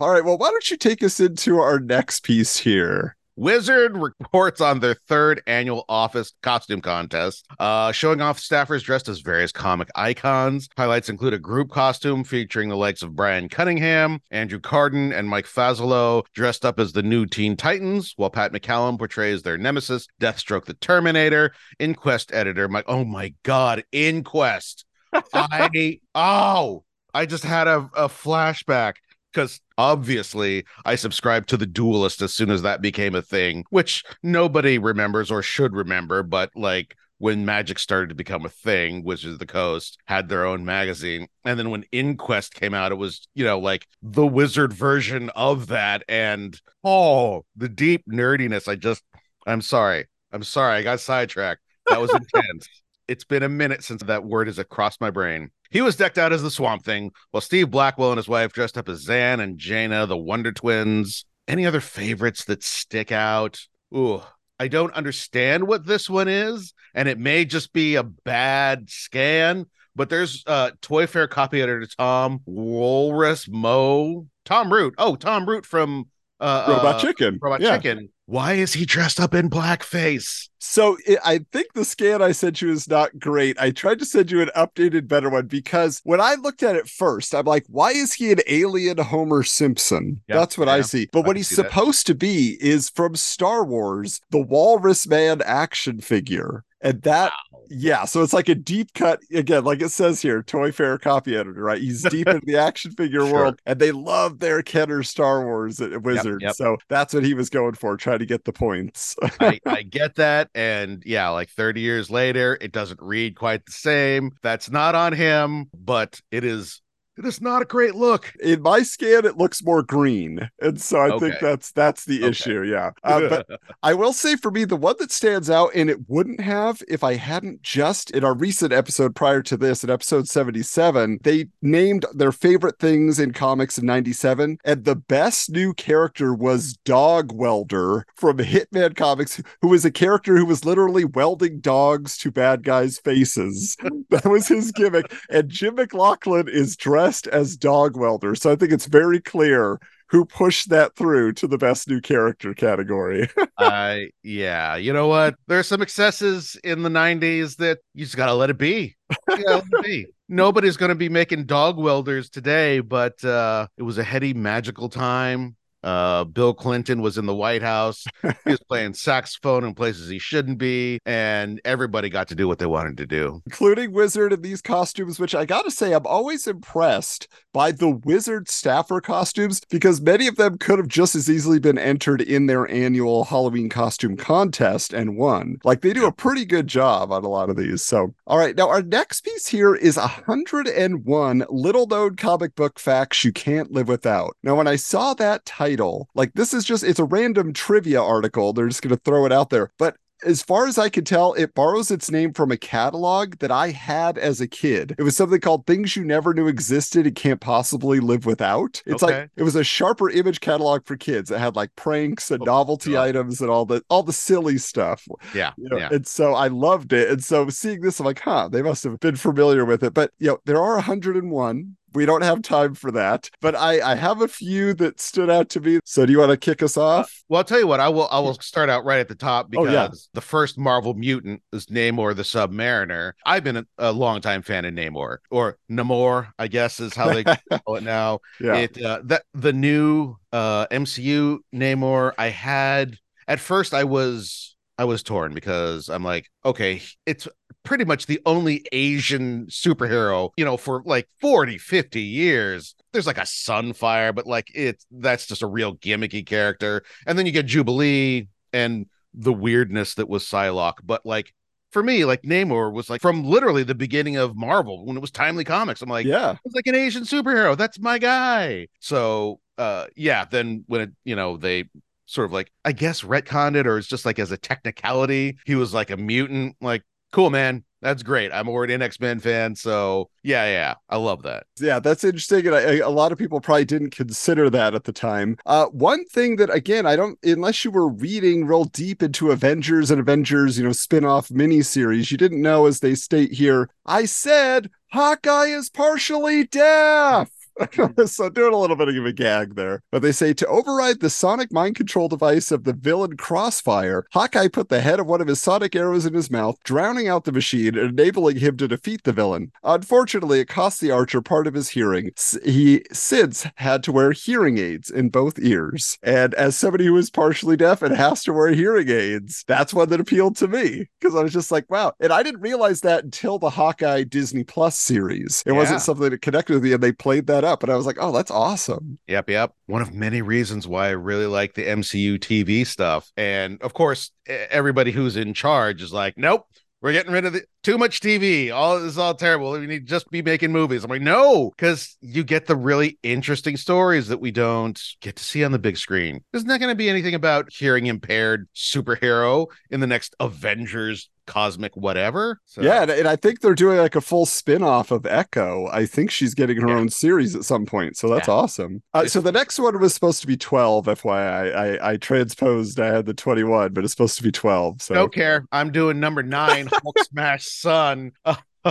S2: All right, well, why don't you take us into our next piece here?
S3: Wizard reports on their third annual office costume contest, uh, showing off staffers dressed as various comic icons. Highlights include a group costume featuring the likes of Brian Cunningham, Andrew Carden, and Mike Fazolo dressed up as the new Teen Titans, while Pat McCallum portrays their nemesis, Deathstroke the Terminator. Inquest editor, Mike. Oh my God, Inquest. I oh, I just had a, a flashback because obviously I subscribed to the Duelist as soon as that became a thing, which nobody remembers or should remember, but like when Magic started to become a thing, Wizards of the Coast had their own magazine. And then when Inquest came out, it was, you know, like the wizard version of that. And oh, the deep nerdiness. I just, I'm sorry. I'm sorry. I got sidetracked. That was intense. It's been a minute since that word has crossed my brain. He was decked out as the Swamp Thing, while Steve Blackwell and his wife dressed up as Zan and Jayna, the Wonder Twins. Any other favorites that stick out? Ooh, I don't understand what this one is, and it may just be a bad scan. But there's uh ToyFare copy editor Tom Walrus Mo Tom Root. Oh, Tom Root from uh,
S2: Robot
S3: uh,
S2: Chicken.
S3: Robot
S2: Yeah.
S3: Chicken. Why is he dressed up in blackface?
S2: So it, I think the scan I sent you is not great. I tried to send you an updated, better one because when I looked at it first, I'm like, why is he an alien Homer Simpson?
S3: Yeah,
S2: That's what I see. But
S3: I
S2: what he's
S3: see that.
S2: supposed to be is from Star Wars, the Walrus Man action figure. And that, yeah, so it's like a deep cut again, like it says here, ToyFare copy editor, right? He's deep in the action figure
S3: Sure.
S2: world, and they love their Kenner Star Wars uh, at Wizard.
S3: yep.
S2: So that's what he was going for, trying to get the points.
S3: I, I get that. And yeah, like 30 years later, it doesn't read quite the same. That's not on him, but it is it is not a great look.
S2: in my scan it looks more green. And so i think that's that's the
S3: Okay.
S2: issue. Yeah. Uh, but i will say for me the one that stands out and it wouldn't have if i hadn't just in our recent episode prior to this in episode 77 they named their favorite things in comics in 97 and the best new character was dog welder from hitman comics who was a character who was literally welding dogs to bad guys faces. That was his gimmick. And Jim McLauchlin is dressed as Dog Welder. So I think it's very clear who pushed that through to the best new character category.
S3: I yeah, you know what? There are some excesses in the 90s that you just gotta let it be. Let it be. Nobody's gonna be making dog welders today, but uh it was a heady magical time. Uh Bill Clinton was in the White House. He was playing saxophone in places he shouldn't be, and everybody got to do what they wanted to do.
S2: including Wizard in these costumes, which I gotta say, I'm always impressed by the Wizard staffer costumes because many of them could have just as easily been entered in their annual Halloween costume contest and won. Like they do a pretty good job on a lot of these. So, all right, now our next piece here is 101 little known comic book facts you can't live without. Now, when I saw that title, like this is just, it's a random trivia article. They're just going to throw it out there. But as far as I can tell, it borrows its name from a catalog that I had as a kid. It was something called Things You Never Knew Existed and Can't Possibly Live Without. It's
S3: Okay.
S2: like it was a sharper image catalog for kids. It had like pranks and
S3: Oh,
S2: novelty
S3: God.
S2: items and all the all the silly stuff.
S3: Yeah,
S2: You know,
S3: yeah.
S2: And so I loved it. And so seeing this, I'm like, huh, they must have been familiar with it. But you know, there are 101. We don't have time for that. But I, I have a few that stood out to me. So do you want to kick us off?
S3: Well, I'll tell you what, I will I will start out right at the top
S2: Oh,
S3: because
S2: yeah.
S3: the first Marvel mutant is Namor the Submariner. I've been a, a longtime fan of Namor, or Namor, I guess is how they call it now.
S2: yeah.
S3: It uh, that the new uh MCU Namor I had at first I was I was torn because I'm like, okay, it's pretty much the only Asian superhero, you know, for like 40, 50 years. There's like a Sunfire, but like it's that's just a real gimmicky character. And then you get Jubilee and the weirdness that was Psylocke. But like for me, like Namor was like from literally the beginning of Marvel when it was Timely Comics. I'm like,
S2: yeah.
S3: it's like an Asian superhero. That's my guy. So uh yeah, then when it, you know, they sort of like I guess retconned it or it's just like as a technicality, he was like a mutant, like cool man. That's great. I'm already an X-Men fan, so yeah, yeah. I love that.
S2: Yeah, that's interesting. And I, a lot of people probably didn't consider that at the time. Uh, one thing that, again, I don't, unless you were reading real deep into Avengers and Avengers, you know, spin off miniseries, you didn't know, as they state here, I said Hawkeye is partially deaf. Mm-hmm. so doing a little bit of a gag there. But they say to override the sonic mind control device of the villain Crossfire, Hawkeye put the head of one of his sonic arrows in his mouth, drowning out the machine and enabling him to defeat the villain. Unfortunately, it cost the archer part of his hearing. He since had to wear hearing aids in both ears. And as somebody who is partially deaf and has to wear hearing aids, that's one that appealed to me because I was just like, wow. And I didn't realize that until the Hawkeye Disney Plus series. It
S3: Yeah.
S2: wasn't something that connected with me, and they played that up, and I was like, oh, that's awesome.
S3: Yep, yep. One of many reasons why I really like the MCU TV stuff. And of course, everybody who's in charge is like, nope, we're getting rid of the too much TV. All this is all terrible. We need to just be making movies. I'm like, no, because you get the really interesting stories that we don't get to see on the big screen. Not that going to be anything about hearing impaired superhero in the next Avengers cosmic whatever. So,
S2: Yeah, and, and I think they're doing like a full spin off of Echo. I think she's getting her
S3: Yeah.
S2: own series at some point. So that's
S3: Yeah.
S2: awesome. Uh, so the next one was supposed to be 12, FYI. I, I transposed, I had the 21, but it's supposed to be 12. So
S3: Don't care. I'm doing number nine, Hulk Smash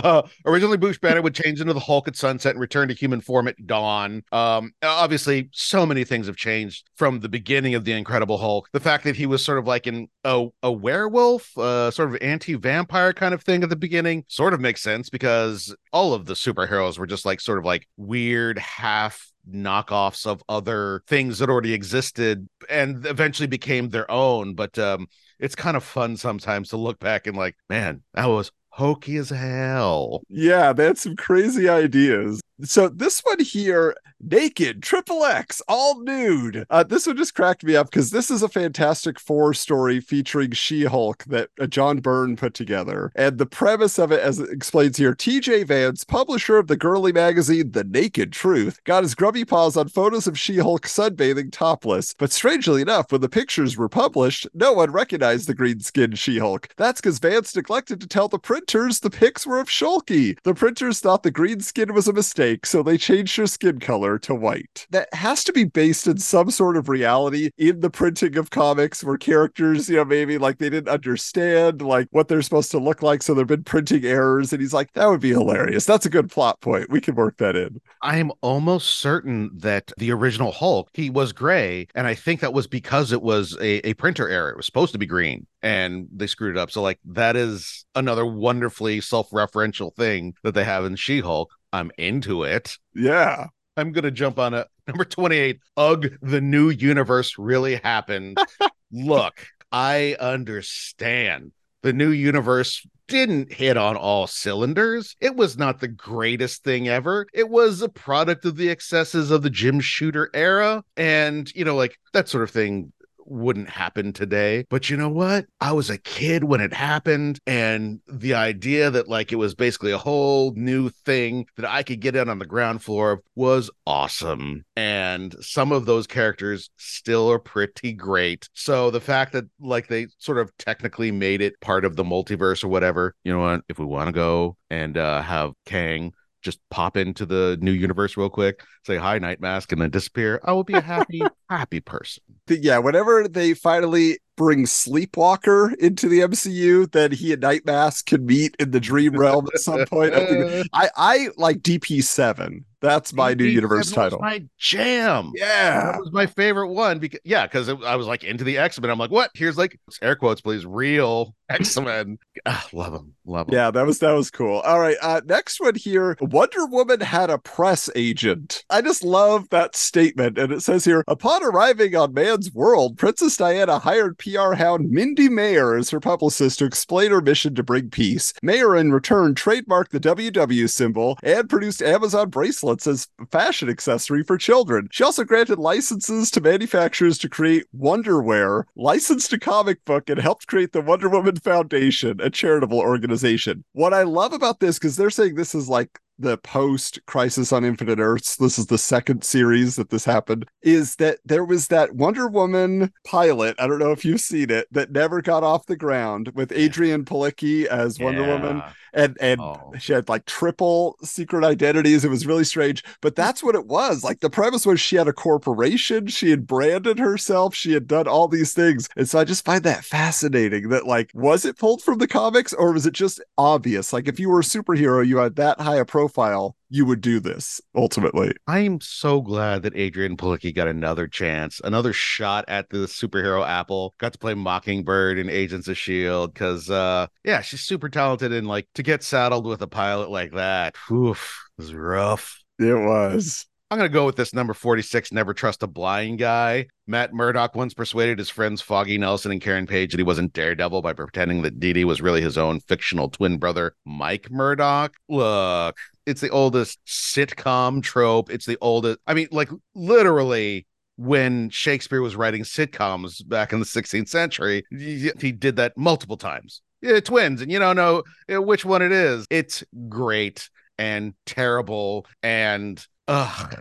S3: Sun. originally, Bruce Banner would change into the Hulk at sunset and return to human form at dawn. Um, obviously, so many things have changed from the beginning of the Incredible Hulk. The fact that he was sort of like an a, a werewolf, uh, sort of anti-vampire kind of thing at the beginning, sort of makes sense because all of the superheroes were just like sort of like weird half knockoffs of other things that already existed and eventually became their own. But um, it's kind of fun sometimes to look back and like, man, that was hokey as hell.
S2: Yeah, they had some crazy ideas. So this one here, naked, triple X, all nude. Uh, this one just cracked me up because this is a Fantastic Four story featuring She-Hulk that uh, John Byrne put together. And the premise of it, as it explains here, TJ Vance, publisher of the girly magazine The Naked Truth, got his grubby paws on photos of She-Hulk sunbathing topless. But strangely enough, when the pictures were published, no one recognized the green-skinned She-Hulk. That's because Vance neglected to tell the printers the pics were of Shulkie. The printers thought the green skin was a mistake, so they changed her skin color to white. That has to be based in some sort of reality in the printing of comics where characters, you know, maybe like they didn't understand like what they're supposed to look like, so there've been printing errors. And he's like, that would be hilarious. That's a good plot point. We can work that in.
S3: I am almost certain that the original Hulk, he was gray. And I think that was because it was a, a printer error. It was supposed to be green and they screwed it up. So, like, that is another wonderfully self referential thing that they have in She Hulk. I'm into it.
S2: Yeah.
S3: I'm gonna jump on it. Number 28. Ugh, the new universe really happened. Look, I understand. The new universe didn't hit on all cylinders. It was not the greatest thing ever. It was a product of the excesses of the Jim Shooter era. And, you know, like that sort of thing wouldn't happen today. But you know what? I was a kid when it happened. And the idea that like it was basically a whole new thing that I could get in on the ground floor of was awesome. And some of those characters still are pretty great. So the fact that like they sort of technically made it part of the multiverse or whatever, you know what? If we want to go and uh, have Kang just pop into the new universe real quick, say hi, Nightmask, and then disappear, I will be a happy, happy person.
S2: Yeah, whenever they finally bring Sleepwalker into the MCU, then he and Nightmask can meet in the dream realm at some point. I, think, I, I like DP7. That's my new
S3: DP7
S2: universe title.
S3: My jam.
S2: Yeah.
S3: That was my favorite one because yeah, because I was like into the X Men. I'm like, what? Here's like air quotes, please. Real X Men. ah, love them, love them.
S2: Yeah, that was that was cool. All right, uh, next one here. Wonder Woman had a press agent. I just love that statement, and it says here: upon arriving on World, Princess Diana hired PR hound Myndi Mayer as her publicist to explain her mission to bring peace. Mayer, in return, trademarked the WW symbol and produced Amazon bracelets as fashion accessory for children. She also granted licenses to manufacturers to create Wonderwear, licensed a comic book, and helped create the Wonder Woman Foundation, a charitable organization. What I love about this, because they're saying this is like the post Crisis on Infinite Earths, this is the second series that this happened, is that there was that Wonder Woman pilot. I don't know if you've seen it, that never got off the ground with Adrianne Palicki as Wonder Woman. And and
S3: Oh.
S2: she had like triple secret identities. It was really strange. But hmm. that's what it was. Like the premise was she had a corporation. She had branded herself. She had done all these things. And so i just find that fascinating that like was it pulled from the comics or was it just obvious? Like if you were a superhero you had that high a profile profile, you would do this ultimately.
S3: I'm so glad that Adrianne Palicki got another chance, another shot at the superhero apple. Got to play Mockingbird in Agents of Shield because, uh, yeah, she's super talented and like to get saddled with a pilot like that. Oof, was rough.
S2: It was.
S3: I'm gonna go with this number 46. Never trust a blind guy. Matt Murdock once persuaded his friends Foggy Nelson and Karen Page that he wasn't Daredevil by pretending that Dee was really his own fictional twin brother, Mike Murdock. Look, it's the oldest sitcom trope. It's the oldest. I mean, like literally. When Shakespeare was writing sitcoms back in the 16th century, he did that multiple times. Yeah, twins, and you don't know which one it is. It's great and terrible and ugh,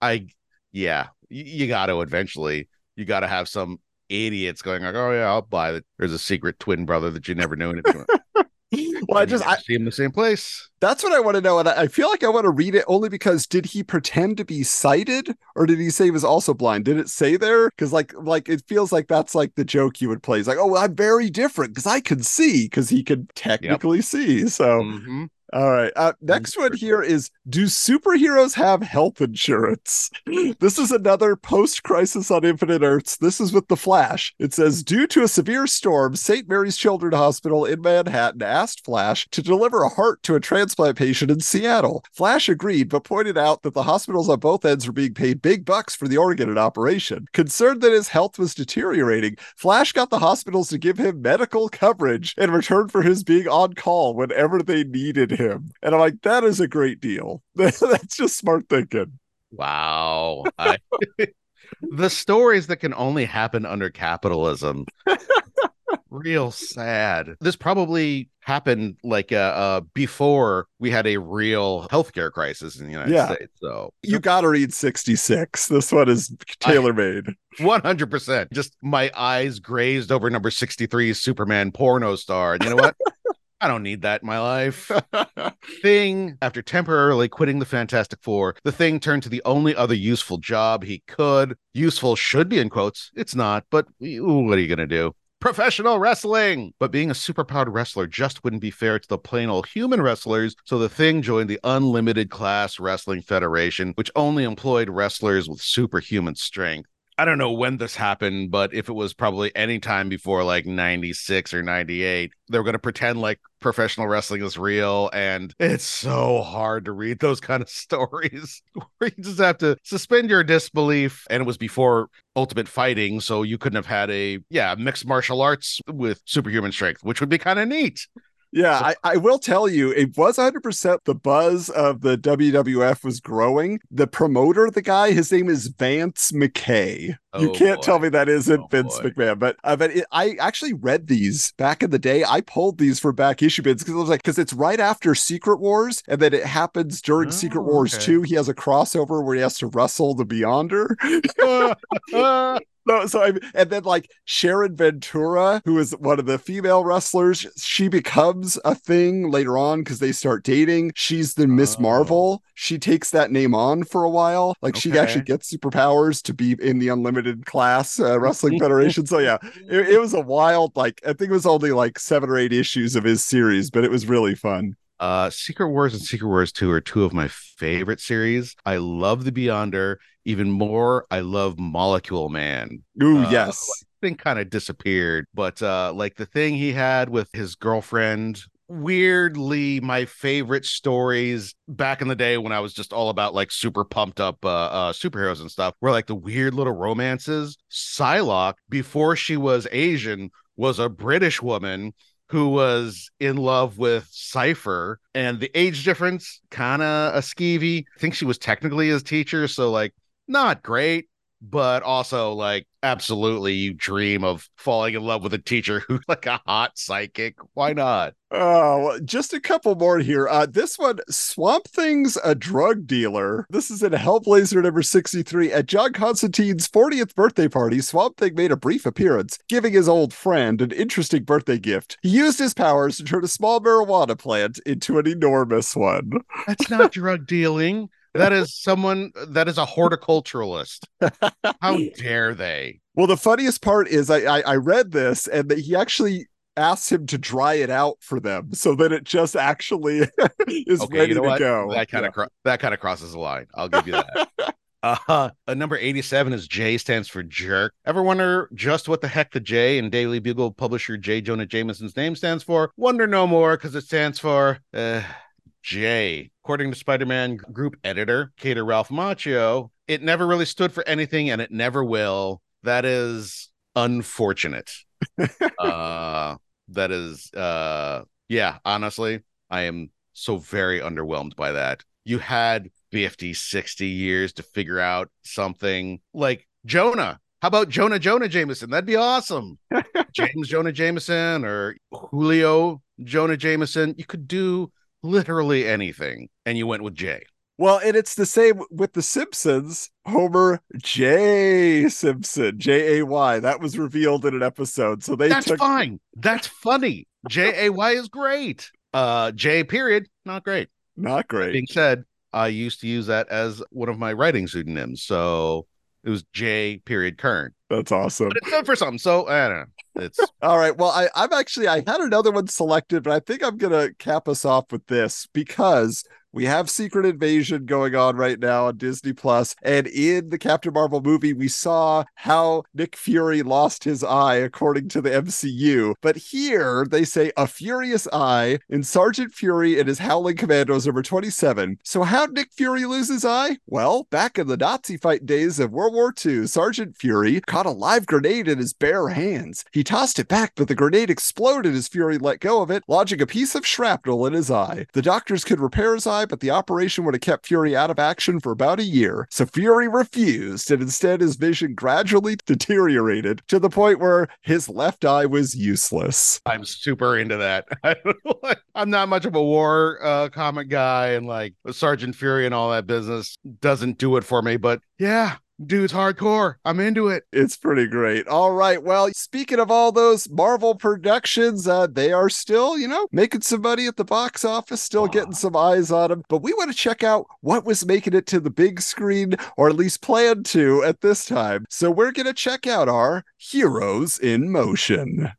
S3: I yeah, you, you got to eventually. You got to have some idiots going like, oh yeah, I'll buy it. There's a secret twin brother that you never knew. And
S2: Well, I just I,
S3: see him in the same place.
S2: that's what I want to know, and I, I feel like I want to read it only because did he pretend to be sighted, or did he say he was also blind? Did it say there? Because like like it feels like that's like the joke you would play. He's like, oh, I'm very different because I could see because he could technically see. So
S3: Mhm.
S2: All right. Uh, next one here is Do superheroes have health insurance? This is another post crisis on Infinite Earths. This is with The Flash. It says Due to a severe storm, St. Mary's Children's Hospital in Manhattan asked Flash to deliver a heart to a transplant patient in Seattle. Flash agreed, but pointed out that the hospitals on both ends were being paid big bucks for the organ and operation. Concerned that his health was deteriorating, Flash got the hospitals to give him medical coverage in return for his being on call whenever they needed him. And I'm like, that is a great deal. That's just smart thinking.
S3: Wow. I, the stories that can only happen under capitalism. Real sad. This probably happened like uh, uh before we had a real healthcare crisis in the United
S2: Yeah.
S3: States. So
S2: You got to read 66. This one is tailor made.
S3: 100%. Just my eyes grazed over number 63 Superman porno star. And you know what? I don't need that in my life. Thing, after temporarily quitting the Fantastic Four, the Thing turned to the only other useful job he could. Useful should be in quotes. It's not, but what are you going to do? Professional wrestling. But being a superpowered wrestler just wouldn't be fair to the plain old human wrestlers, so the Thing joined the Unlimited Class Wrestling Federation, which only employed wrestlers with superhuman strength. I don't know when this happened, but if it was probably any time before like 96 or 98, they were going to pretend like professional wrestling is real. And it's so hard to read those kind of stories where you just have to suspend your disbelief. And it was before Ultimate Fighting. So you couldn't have had a, yeah, mixed martial arts with superhuman strength, which would be kind of neat.
S2: Yeah, I, I will tell you, it was 100% the buzz of the WWF was growing. The promoter, the guy, his name is Vance McKay. you
S3: Oh,
S2: can't
S3: boy.
S2: tell me that isn't
S3: Oh,
S2: Vince
S3: boy.
S2: McMahon, but uh, but it, I actually read these back in the day. I pulled these for back issue bins because I was like, because it's right after Secret Wars, and then it happens during Secret
S3: Oh,
S2: Wars
S3: okay.
S2: 2. He has a crossover where he has to wrestle the Beyonder. So, so I, and then like Sharon Ventura, who is one of the female wrestlers, she becomes a thing later on because they start dating. She's the Miss
S3: Oh.
S2: Marvel. She takes that name on for a while. Like she actually gets superpowers to be in the Unlimited Class uh, Wrestling Federation. So yeah, it, it was a wild like I think it was only like seven or eight issues of his series, but it was really fun.
S3: Uh, Secret Wars and Secret Wars 2 are two of my favorite series. I love The Beyonder. Even more, I love Molecule Man.
S2: Ooh,
S3: Uh,
S2: yes.
S3: Thing kind of disappeared, but uh, like the thing he had with his girlfriend. Weirdly, my favorite stories back in the day when I was just all about like super pumped up uh, uh, superheroes and stuff were like the weird little romances. Psylocke, before she was Asian, was a British woman who was in love with Cypher, and the age difference kind of a skeevy. I think she was technically his teacher, so like not great, but also like absolutely you dream of falling in love with a teacher who's like a hot psychic. Why not?
S2: Oh, well, just a couple more here. Uh, this one, Swamp Thing's a drug dealer. This is in Hellblazer number 63. At John Constantine's 40th birthday party, Swamp Thing made a brief appearance, giving his old friend an interesting birthday gift. He used his powers to turn a small marijuana plant into an enormous one.
S3: That's not drug dealing. That is someone that is a horticulturalist. How dare they?
S2: Well, the funniest part is I I, I read this and that he actually asks him to dry it out for them so that it just actually is
S3: Okay,
S2: ready
S3: you know
S2: to
S3: what?
S2: go.
S3: That kind of cro- that kind of crosses the line. I'll give you that. uh, uh, number 87 is J stands for jerk. Ever wonder just what the heck the J in Daily Bugle publisher J. Jonah Jameson's name stands for? Wonder no more because it stands for uh, J. According to Spider Man group editor, Cater Ralph Macchio, it never really stood for anything and it never will. That is unfortunate. uh, that is, uh, yeah, honestly, I am so very underwhelmed by that. You had 50, 60 years to figure out something like Jonah. How about Jonah Jonah Jameson? That'd be awesome. James Jonah Jameson or Julio Jonah Jameson. You could do literally anything. And you went with Jay.
S2: Well, and it's the same with the Simpsons. Homer J. Simpson, J A Y. That was revealed in an episode. So they
S3: That's
S2: took
S3: fine. That's funny. J A Y is great. Uh J period, not great.
S2: not great.
S3: being said, I used to use that as one of my writing pseudonyms. So it was J period Kern.
S2: That's awesome.
S3: But it stood for something. So I don't know. It's
S2: All right. Well, I, I'm actually I had another one selected, but I think I'm gonna cap us off with this because we have Secret Invasion going on right now on Disney Plus, and in the Captain Marvel movie, we saw how Nick Fury lost his eye according to the MCU. But here they say a furious eye in Sergeant Fury and his Howling Commandos number 27. So how'd Nick Fury lose his eye? Well, back in the Nazi fight days of World War II, Sergeant Fury caught a live grenade in his bare hands. He tossed it back, but the grenade exploded as Fury let go of it, lodging a piece of shrapnel in his eye. The doctors could repair his eye, but the operation would have kept Fury out of action for about a year. So Fury refused, and instead his vision gradually deteriorated to the point where his left eye was useless.
S3: I'm super into that. I'm not much of a war uh, comic guy, and like Sergeant Fury and all that business doesn't do it for me. But yeah, dude's hardcore. I'm into it.
S2: It's pretty great. All right. Well, speaking of all those Marvel productions, uh, they are still, you know, making some money at the box office, still getting some eyes on them. But we want to check out what was making it to the big screen, or at least planned to at this time. So we're going to check out our Heroes in Motion.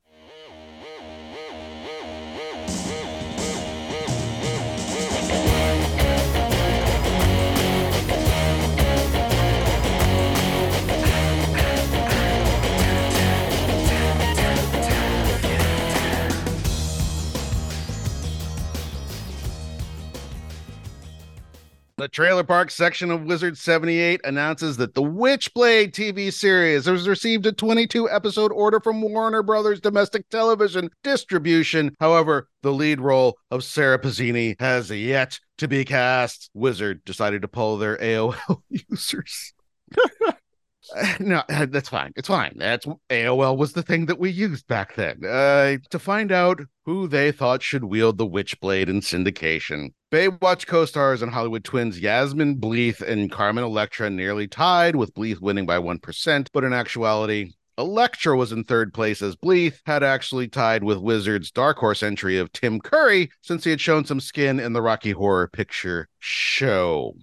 S3: The Trailer Park section of Wizard 78 announces that the Witchblade TV series has received a 22 episode order from Warner Brothers Domestic Television Distribution. However, the lead role of Sara Pezzini has yet to be cast. Wizard decided to pull their AOL users. No, uh, that's fine. It's fine. That's AOL was the thing that we used back then. Uh, to find out who they thought should wield the Witchblade in syndication. Baywatch co-stars and Hollywood twins Yasmine Bleeth and Carmen Electra nearly tied, with Bleeth winning by one percent. But in actuality, Electra was in third place as Bleeth had actually tied with Wizard's dark horse entry of Tim Curry since he had shown some skin in the Rocky Horror Picture Show.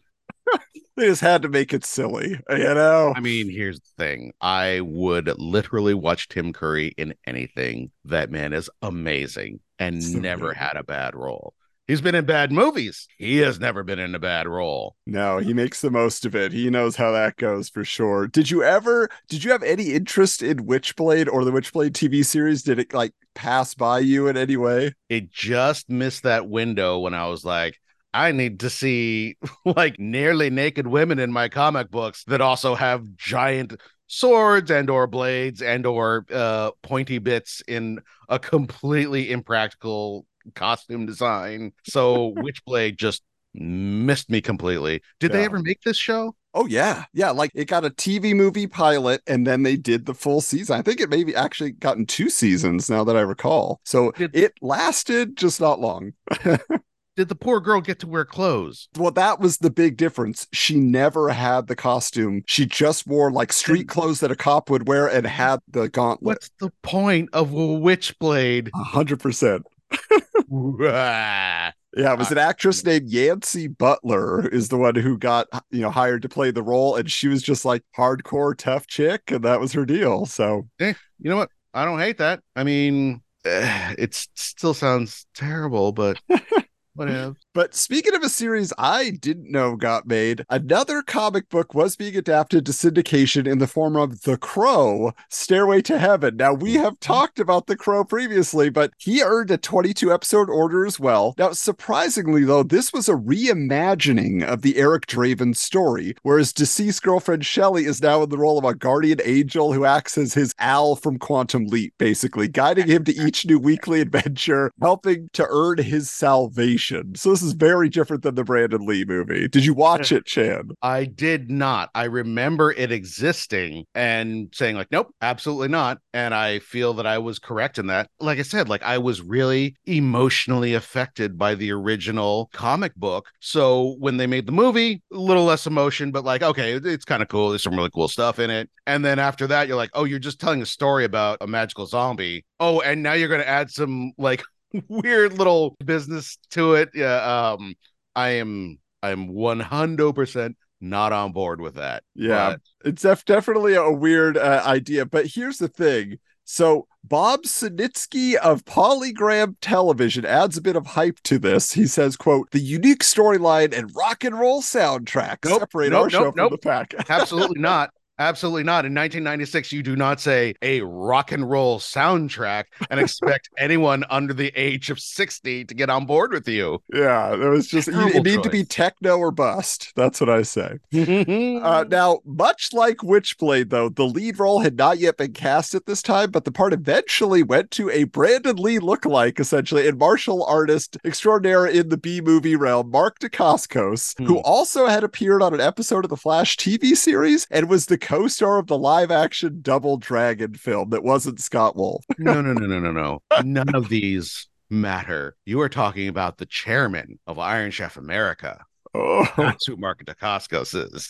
S2: They just had to make it silly, you know?
S3: I mean, here's the thing. I would literally watch Tim Curry in anything. That man is amazing and
S2: So
S3: never
S2: good.
S3: had a bad role. He's been in bad movies. He has never been in a bad role.
S2: No, he makes the most of it. He knows how that goes for sure. Did you ever did you have any interest in Witchblade or the Witchblade TV series? Did it like pass by you in any way?
S3: It just missed that window when I was like, I need to see like nearly naked women in my comic books that also have giant swords and or blades and or uh pointy bits in a completely impractical costume design. So Witchblade just missed me completely. Did they ever make this show?
S2: Oh yeah. Yeah, like it got a TV movie pilot and then they did the full season. I think it maybe actually gotten two seasons now that I recall. So
S3: Did-
S2: it lasted just not long.
S3: Did the poor girl get to wear clothes?
S2: Well, that was the big difference. She never had the costume. She just wore like street clothes that a cop would wear and had the gauntlet.
S3: What's the point of a
S2: hundred percent.
S3: Ah.
S2: Yeah, it was an actress named Yancy Butler is the one who got you know hired to play the role, and she was just like hardcore tough chick, and that was her deal. So
S3: you know what? I don't hate that. I mean, eh, it still sounds terrible, but whatever.
S2: But speaking of a series I didn't know got made, another comic book was being adapted to syndication in the form of The Crow, Stairway to Heaven. Now, we have mm-hmm. talked about The Crow previously, but he earned a 22 episode order as well. Now, surprisingly, though, this was a reimagining of the Eric Draven story, whereas deceased girlfriend Shelley is now in the role of a guardian angel who acts as his Al from Quantum Leap, basically, guiding him to each new weekly adventure, helping to earn his salvation. So, this is very different than the Brandon Lee movie. Did you watch uh, it, Chan?
S3: I did not. I remember it existing and saying like, nope, absolutely not. And I feel that I was correct in that. Like I said, like I was really emotionally affected by the original comic book. So when they made the movie, a little less emotion, but like, okay, it's kind of cool. There's some really cool stuff in it. And then after that, you're like, oh, you're just telling a story about a magical zombie. Oh, and now you're going to add some like weird little business to it. Yeah. Um, I am I'm 100% not on board with that.
S2: Yeah.
S3: But
S2: It's def- definitely a weird uh, idea. But here's the thing. So Bob Sinitsky of Polygram Television adds a bit of hype to this. He says, quote, the unique storyline and rock and roll soundtrack
S3: Nope,
S2: separate
S3: nope,
S2: our show
S3: nope,
S2: from the pack.
S3: absolutely not. Absolutely not. In 1996, you do not say a rock and roll soundtrack and expect anyone under the age of 60 to get on board with you.
S2: yeah, it was just, you,
S3: Terrible
S2: it need to be techno or bust. That's what I say. Uh, now, much like Witchblade, though, the lead role had not yet been cast at this time, but the part eventually went to a Brandon Lee lookalike, essentially, and martial artist extraordinaire in the B movie realm, Mark Dacascos, who
S3: Hmm.
S2: also had appeared on an episode of the Flash TV series and was the co star of the live action Double Dragon film that wasn't Scott Wolf.
S3: no, no, no, no, no, no. None of these matter. You are talking about the chairman of Iron Chef America.
S2: Oh,
S3: That's who Mark Dacascos is.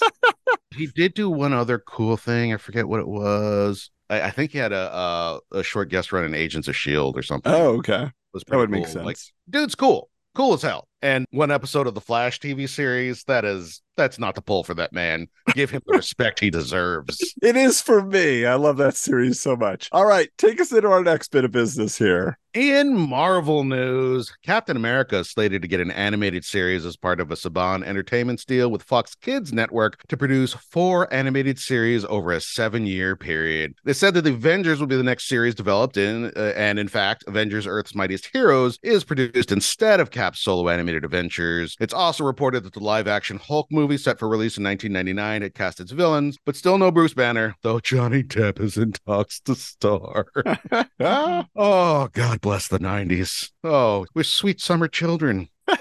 S3: he did do one other cool thing. I forget what it was. I, I think he had a, a a short guest run in Agents of Shield or something.
S2: oh okay.
S3: It was
S2: That would
S3: pretty
S2: make
S3: cool. Like,
S2: sense.
S3: dude's cool, cool as hell. And one episode of the Flash TV series that is that's not the pull for that man. Give him the respect he deserves.
S2: It is for me. I love that series so much. All right, take us into our next bit of business here.
S3: In Marvel news, Captain America is slated to get an animated series as part of a Saban Entertainment deal with Fox Kids Network to produce four animated series over a seven year period. They said that the Avengers will be the next series developed in, uh, and in fact, Avengers Earth's Mightiest Heroes is produced instead of Cap's solo animated adventures. It's also reported that the live action Hulk movie set for release in 1999 had cast its villains, but still no Bruce Banner, though Johnny Depp is in talks to star. Oh, God bless the 90s. Oh, we're sweet summer children.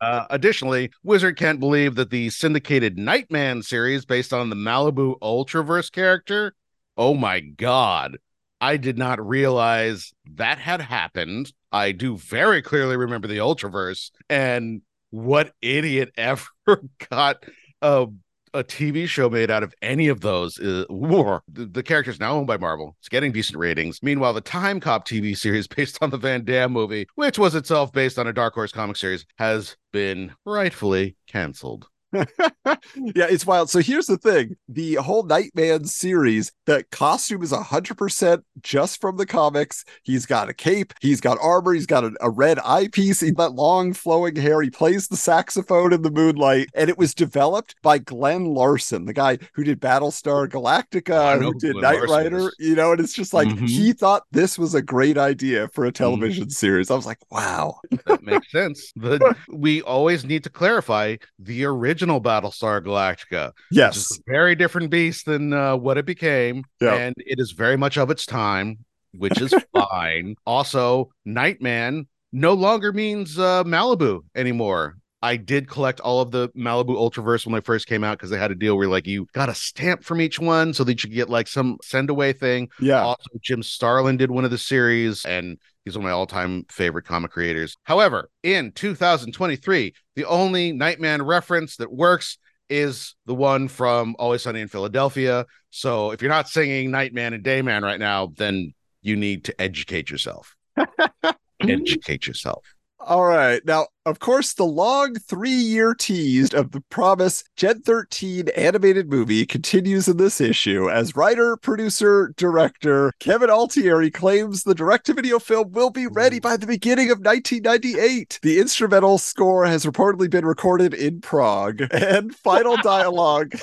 S3: Uh, additionally, Wizard can't believe that the syndicated Nightman series based on the Malibu Ultraverse character. Oh my God. I did not realize that had happened. I do very clearly remember the Ultraverse and what idiot ever got a a TV show made out of any of those. Uh, war. The, the character is now owned by Marvel. It's getting decent ratings. Meanwhile, the Time Cop TV series based on the Van Damme movie, which was itself based on a Dark Horse comic series, has been rightfully canceled.
S2: yeah, it's wild. So here's the thing the whole Nightman series, the costume is 100% just from the comics. He's got a cape, he's got armor, he's got a, a red eyepiece, he's got long flowing hair, he plays the saxophone in the moonlight, and it was developed by Glen Larson, the guy who did Battlestar Galactica, who did
S3: Glen
S2: Knight Rider, you know, and it's just like
S3: Mhm.
S2: he thought this was a great idea for a television series. I was like, wow.
S3: That makes sense. The, we always need to clarify the original Battlestar Galactica.
S2: Yes.
S3: very different beast than uh, what it became.
S2: Yeah.
S3: And it is very much of its time, which is fine. Also, Nightman no longer means uh, Malibu anymore. I did collect all of the Malibu Ultraverse when they first came out because they had a deal where like you got a stamp from each one so that you could get like some send away thing.
S2: Yeah.
S3: Also, Jim Starlin did one of the series, and he's one of my all time favorite comic creators. However, in 2023, the only Nightman reference that works is the one from Always Sunny in Philadelphia. So if you're not singing Nightman and Dayman right now, then you need to educate yourself. educate yourself.
S2: All right. Now, Of course, the long three year tease of the promise Gen 13 animated movie continues in this issue as writer, producer, director Kevin Altieri claims the direct to video film will be ready by the beginning of 1998. The instrumental score has reportedly been recorded in Prague, and final dialogue.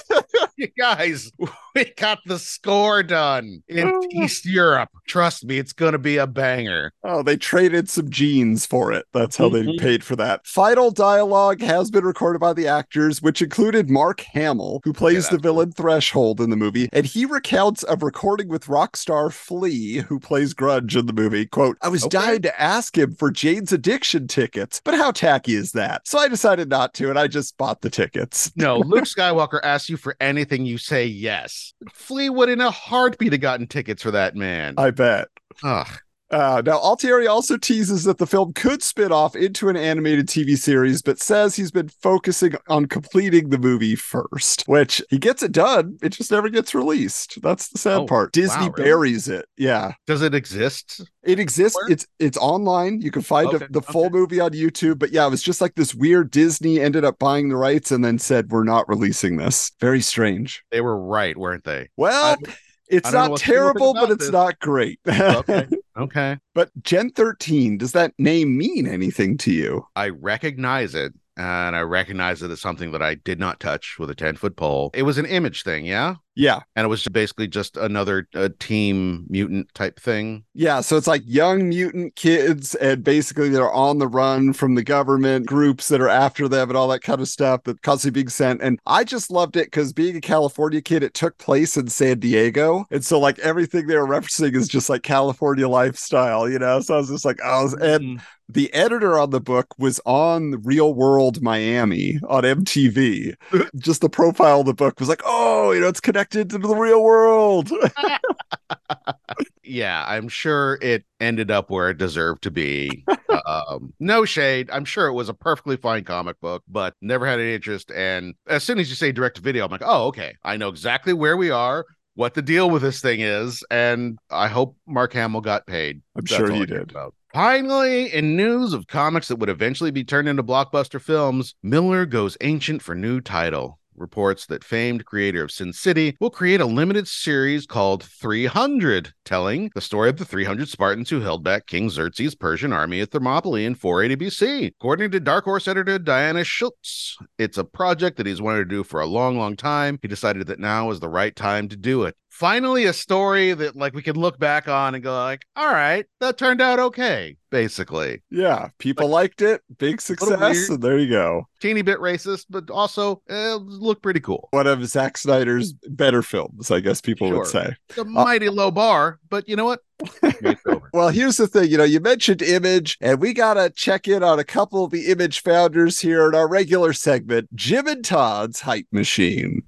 S3: You guys, we got the score done in. East Europe. Trust me, it's going to be a banger.
S2: Oh, they traded some jeans for it. That's how they
S4: Mhm.
S2: paid for that. Final dialogue has been recorded by the actors, which included Mark Hamill, who plays the villain Threshold in the movie, and he recounts of recording with rock star Flea, who plays Grudge in the movie. Quote, I was
S3: Okay.
S2: dying to ask him for Jane's addiction tickets, but how tacky is that? So I decided not to, and I just bought the tickets.
S3: No, Luke Skywalker asks you for anything, you say yes. Flea would in a heartbeat have gotten tickets for that man.
S2: I bet.
S3: Ugh.
S2: Uh, now, Altieri also teases that the film could spin off into an animated TV series, but says he's been focusing on completing the movie first, which he gets it done. It just never gets released. That's the sad
S3: Oh,
S2: part. Disney
S3: wow, really?
S2: buries it. Yeah.
S3: Does it exist?
S2: It exists.
S3: Where?
S2: It's it's online. You can find
S3: Okay,
S2: the, the full movie on YouTube. But yeah, it was just like this weird Disney ended up buying the rights and then said, we're not releasing this. Very strange.
S3: They were right, weren't they?
S2: Well,
S3: I-
S2: it's
S3: I
S2: not
S3: what people think
S2: terrible, but it's
S3: this.
S2: not great.
S3: Okay. Okay.
S2: But Gen 13, does that name mean anything to you?
S3: I recognize it. And I recognize it as something that I did not touch with a 10 foot pole. It was an image thing, yeah?
S2: Yeah.
S3: And it was basically just another uh, team mutant type thing.
S2: Yeah. So it's like young mutant kids, and basically they're on the run from the government groups that are after them and all that kind of stuff that constantly being sent. And I just loved it because being a California kid, it took place in San Diego. And so, like, everything they were referencing is just like California lifestyle, you know? So I was just like, oh, and the editor on the book was on Real World Miami on MTV. Just the profile of the book was like, oh, you know, it's connected to the real world.
S3: yeah, I'm sure it ended up where it deserved to be. um, no shade. I'm sure it was a perfectly fine comic book, but never had any interest. And as soon as you say direct to video, I'm like, oh, okay. I know exactly where we are, what the deal with this thing is, and I hope Mark Hamill got paid.
S2: I'm
S3: That's
S2: sure he did.
S3: About. Finally, in news of comics that would eventually be turned into blockbuster films, Miller goes ancient for new title. Reports that famed creator of Sin City will create a limited series called 300, telling the story of the 300 Spartans who held back King Xerxes' Persian army at Thermopylae in 480 BC. According to Dark Horse editor Diana Schutz, it's a project that he's wanted to do for a long, long time. He decided that now is the right time to do it finally a story that like we can look back on and go like all right that turned out okay basically
S2: Yeah, people liked it. Big success, and there you go.
S3: teeny bit racist but also uh, looked pretty cool
S2: One of Zack Snyder's better films, I guess people would say.
S3: it's a mighty low bar but you know what
S2: Well, here's the thing. You know, you mentioned Image, and we got to check in on a couple of the Image founders here in our regular segment Jim and Todd's Hype Machine.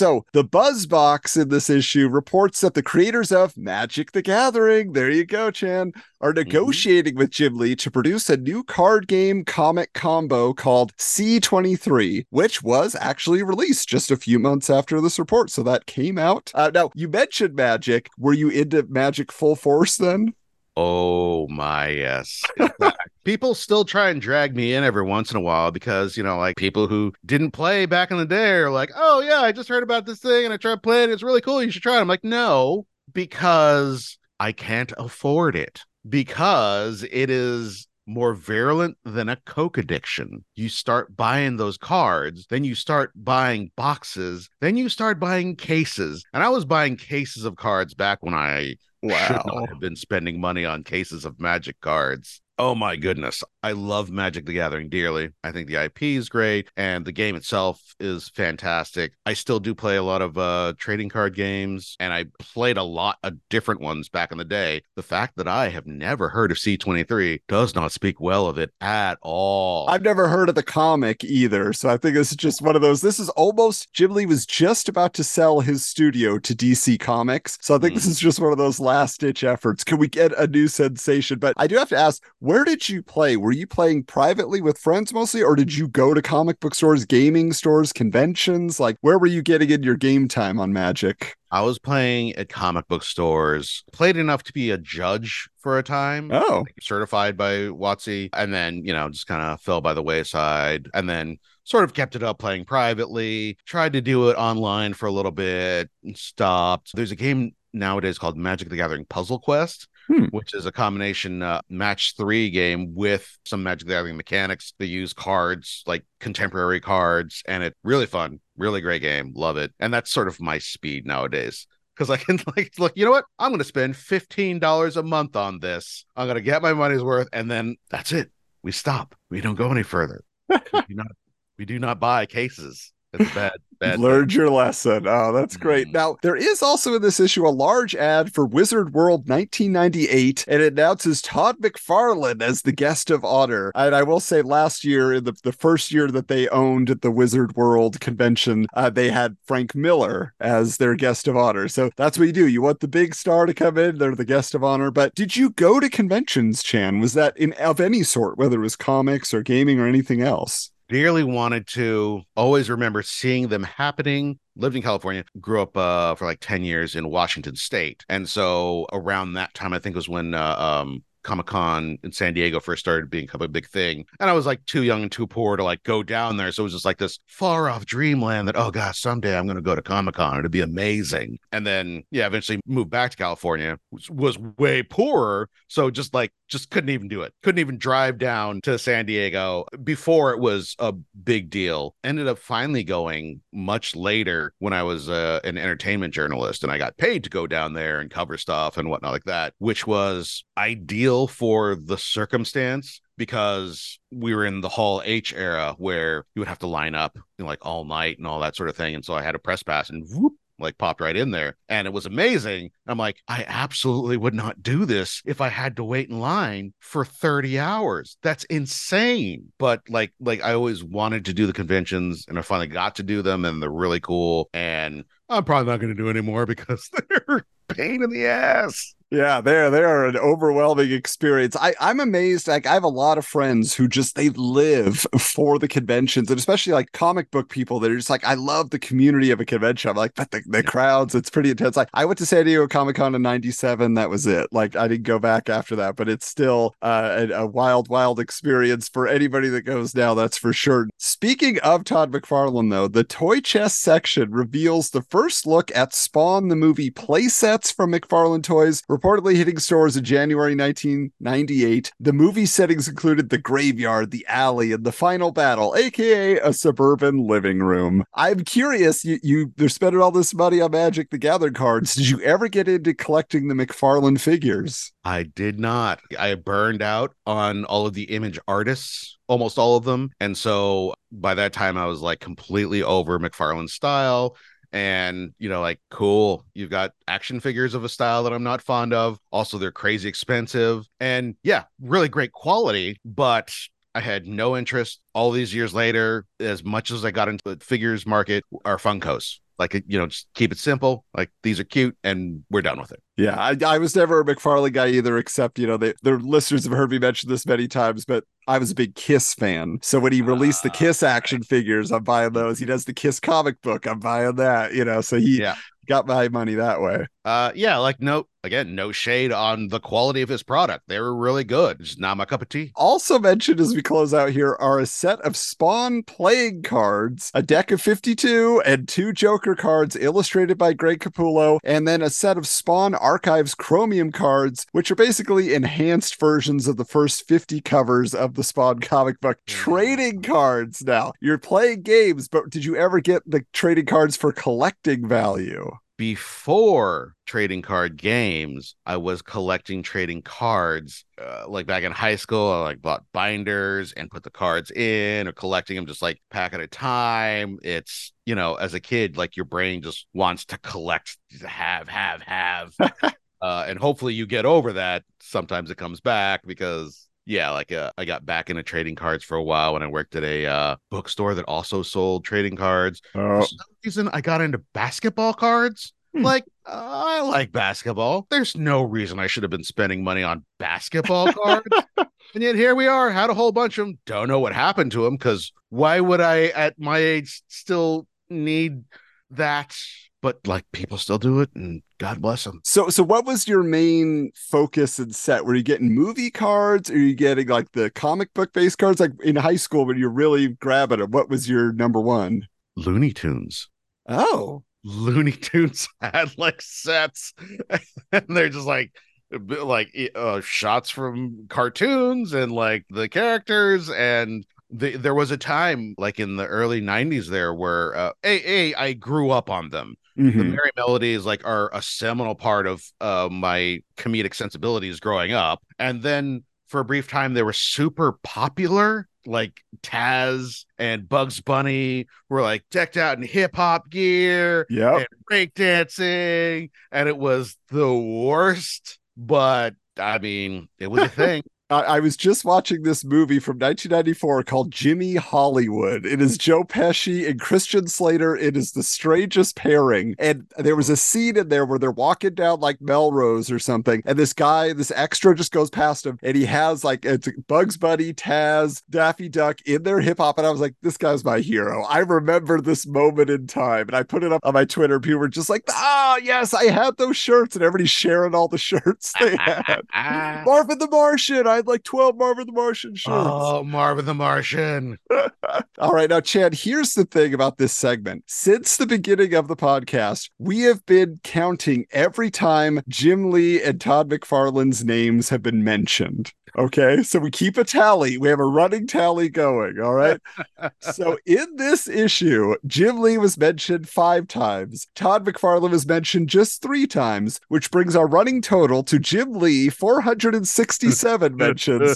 S2: So, the Buzzbox in this issue reports that the creators of Magic the Gathering, there you go, Chan, are negotiating with Jim Lee to produce a new card game comic combo called C23, which was actually released just a few months after this report. So that came out. Uh, now, you mentioned Magic. Were you into Magic full force then?
S3: Oh my yes. People still try and drag me in every once in a while because you know like people who didn't play back in the day are like oh yeah i just heard about this thing and i tried playing it. It's really cool. You should try it. I'm like no because i can't afford it. Because it is more virulent than a coke addiction. You start buying those cards, then you start buying boxes, then you start buying cases. And I was buying cases of cards back when I should not have been spending money on cases of magic cards. Oh my goodness. I love Magic the Gathering dearly. I think the IP is great and the game itself is fantastic. I still do play a lot of uh trading card games and I played a lot of different ones back in the day. The fact that I have never heard of C23 does not speak well of it at all.
S2: I've never heard of the comic either. So I think this is just one of those. This is almost Jim Lee was just about to sell his studio to DC Comics. So I think this
S3: Mm.
S2: is just one of those last ditch efforts. Can we get a new sensation? But I do have to ask, where did you play? Were you playing privately with friends mostly, or did you go to comic book stores, gaming stores, conventions? Like, where were you getting in your game time on Magic?
S3: I was playing at comic book stores, played enough to be a judge for a time.
S2: Oh,
S3: certified by WotC, and then you know just kind of fell by the wayside, and then sort of kept it up playing privately. Tried to do it online for a little bit, and stopped. There's a game nowadays called Magic the Gathering Puzzle Quest.
S2: Hmm.
S3: Which is a combination uh, match three game with some Magic the Gathering mechanics. They use cards like contemporary cards, and it's really fun, really great game. Love it, and that's sort of my speed nowadays because I can like look, you know what? I'm gonna spend fifteen dollars a month on this. I'm gonna get my money's worth, and then that's it. We stop. We don't go any further. we do not we do not buy cases. It's bad, bad.
S2: learned your lesson. Oh, that's great.
S3: Mhm.
S2: Now, there is also in this issue a large ad for Wizard World 1998, and it announces Todd McFarlane as the guest of honor. And I will say, last year, in the, the first year that they owned the Wizard World convention, uh, they had Frank Miller as their guest of honor. So that's what you do. You want the big star to come in, they're the guest of honor. But did you go to conventions, Chan? Was that in of any sort, whether it was comics or gaming or anything else?
S3: Dearly wanted to always remember seeing them happening. Lived in california grew up uh, for like 10 years in washington state. And so around that time i think was when uh, um comic-con in san diego first started being kind of a big thing. And i was like too young and too poor to like go down there. So it was just like this far off dreamland that oh gosh someday i'm going to go to comic-con. It'd be amazing. And then yeah eventually moved back to california was way poorer. So just like just couldn't even do it. Couldn't even drive down to san diego before it was a big deal. Ended up finally going much later when i was uh, an entertainment journalist and i got paid to go down there and cover stuff and whatnot like that which was ideal for the circumstance because we were in the hall h era where you would have to line up you know, like all night and all that sort of thing. And so i had a press pass and whoop like popped right in there and it was amazing. I'm like i absolutely would not do this if i had to wait in line for 30 hours. That's insane. But like like i always wanted to do the conventions and i finally got to do them and they're really cool and i'm probably not going to do anymore because they're pain in the ass
S2: Yeah, they're they're an overwhelming experience. I I'm amazed. Like I have a lot of friends who just they live for the conventions, and especially like comic book people that are just like, I love the community of a convention. I'm like, but the, the crowds, it's pretty intense. Like I went to San Diego Comic Con in '97. That was it. Like I didn't go back after that, but it's still uh, a, a wild, wild experience for anybody that goes now. That's for sure. Speaking of Todd McFarlane, though, the toy chest section reveals the first look at Spawn the movie playsets from McFarlane Toys reportedly hitting stores in January 1998. The movie settings included the graveyard, the alley, and the final battle, aka a suburban living room. I'm curious, you, you they're spending all this money on Magic the Gathering cards. Did you ever get into collecting the McFarlane figures?
S3: I did not. I burned out on all of the image artists, almost all of them. And so by that time, I was like completely over McFarlane's style. And, you know, like, cool, you've got action figures of a style that I'm not fond of. Also, they're crazy expensive. And yeah, really great quality, but I had no interest. All these years later, as much as I got into the figures market, are Funkos. Like, you know, just keep it simple. Like, these are cute and we're done with it.
S2: Yeah, I, I was never a McFarlane guy either, except, you know, they, their listeners have heard me mention this many times, but I was a big Kiss fan. So when he released the
S3: Ah,
S2: Kiss action figures, I'm buying those. He does the Kiss comic book, I'm buying that, you know, so he
S3: Yeah.
S2: got my money that way.
S3: Uh, yeah, like no, again, no shade on the quality of his product. They were really good. It's not my cup of tea.
S2: Also mentioned as we close out here are a set of Spawn playing cards, a deck of 52, and two Joker cards illustrated by Greg Capullo, and then a set of Spawn Archives Chromium cards, which are basically enhanced versions of the first 50 covers of the Spawn comic book. Trading cards now. You're playing games, but did you ever get the trading cards for collecting value?
S3: Before trading card games, I was collecting trading cards. Uh, like back in high school, I like bought binders and put the cards in, or collecting them just like pack at a time. It's you know, as a kid, like your brain just wants to collect, have, have, have. uh, and hopefully you get over that. Sometimes it comes back because yeah, like uh, I got back into trading cards for a while when I worked at a uh, bookstore that also sold trading cards.
S2: Oh,
S3: For some reason, I got into basketball cards.
S2: Hmm.
S3: Like I like basketball. There's no reason I should have been spending money on basketball cards. And yet here we are, had a whole bunch of them. Don't know what happened to them because why would I at my age still need that? But like people still do it, and God bless them.
S2: So, so what was your main focus and set? Were you getting movie cards? Or are you getting like the comic book based cards? Like in high school, when you're really grabbing them, what was your number one?
S3: Looney Tunes.
S2: Oh,
S3: Looney Tunes had like sets, and they're just like like uh, shots from cartoons and like the characters and the, there was a time like in the early 90s there where uh, a, a I grew up on them. The
S2: Mhm.
S3: merry melodies like are a seminal part of uh, my comedic sensibilities growing up. And then for a brief time they were super popular like taz and bugs bunny were like decked out in hip-hop gear
S2: yeah,
S3: and breakdancing and it was the worst but i mean it was a thing
S2: I, was just watching this movie from 1994 called Jimmy Hollywood. It is Joe Pesci and Christian Slater. It is the strangest pairing. And there was a scene in there where they're walking down like Melrose or something, and this guy, this extra, just goes past him, and he has like it's Bugs Bunny, Taz, Daffy Duck in their hip hop, and I was like, this guy's my hero. I remember this moment in time, and I put it up on my Twitter. People were just like, ah, yes, I had those shirts, and everybody's sharing all the shirts they had. Marvin the Martian. I had like 12 Marvin the Martian shirts.
S3: oh marvin the martian
S2: All right. Now, Chan, here's the thing about this segment. Since the beginning of the podcast, we have been counting every time Jim Lee and Todd McFarlane's names have been mentioned. Okay. So we keep a tally. We have a running tally going. All right. so in this issue, Jim Lee was mentioned five times. Todd McFarlane was mentioned just three times, which brings our running total to Jim Lee 467 mentions,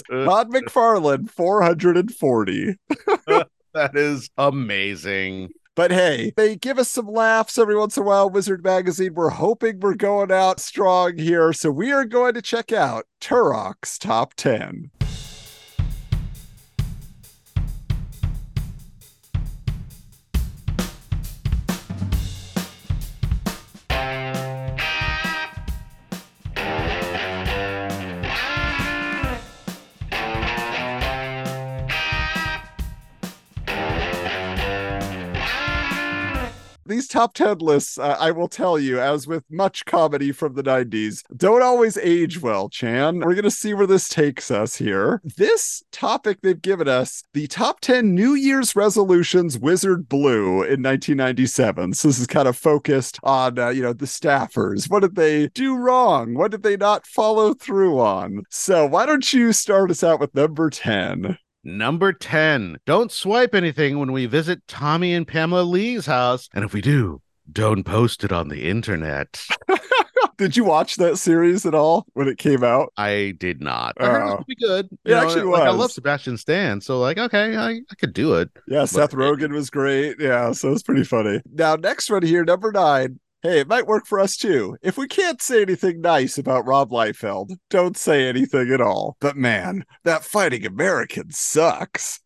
S2: Todd McFarlane 440.
S3: that is amazing
S2: But hey, they give us some laughs every once in a while. Wizard Magazine. We're hoping we're going out strong here. So we are going to check out Turok's top 10. Top 10 lists, uh, I will tell you, as with much comedy from the 90s, don't always age well, Chan. We're going to see where this takes us here. This topic they've given us the top 10 New Year's resolutions Wizard blew in 1997. So this is kind of focused on, uh, you know, the staffers. What did they do wrong? What did they not follow through on? So why don't you start us out with number 10?
S3: Number 10. Don't swipe anything when we visit Tommy and Pamela Lee's house. And if we do, don't post it on the internet.
S2: Did you watch that series at all when it came out?
S3: I did not. I heard it was
S2: Oh.
S3: pretty good.
S2: It
S3: know,
S2: actually
S3: like, I love Sebastian Stan. So, like, okay, I, I could do it.
S2: Yeah, Seth Rogen was great. Yeah, so it's pretty funny. Now, next one here, number nine. Hey, it might work for us too. If we can't say anything nice about Rob Liefeld, don't say anything at all. But man, that fighting American sucks.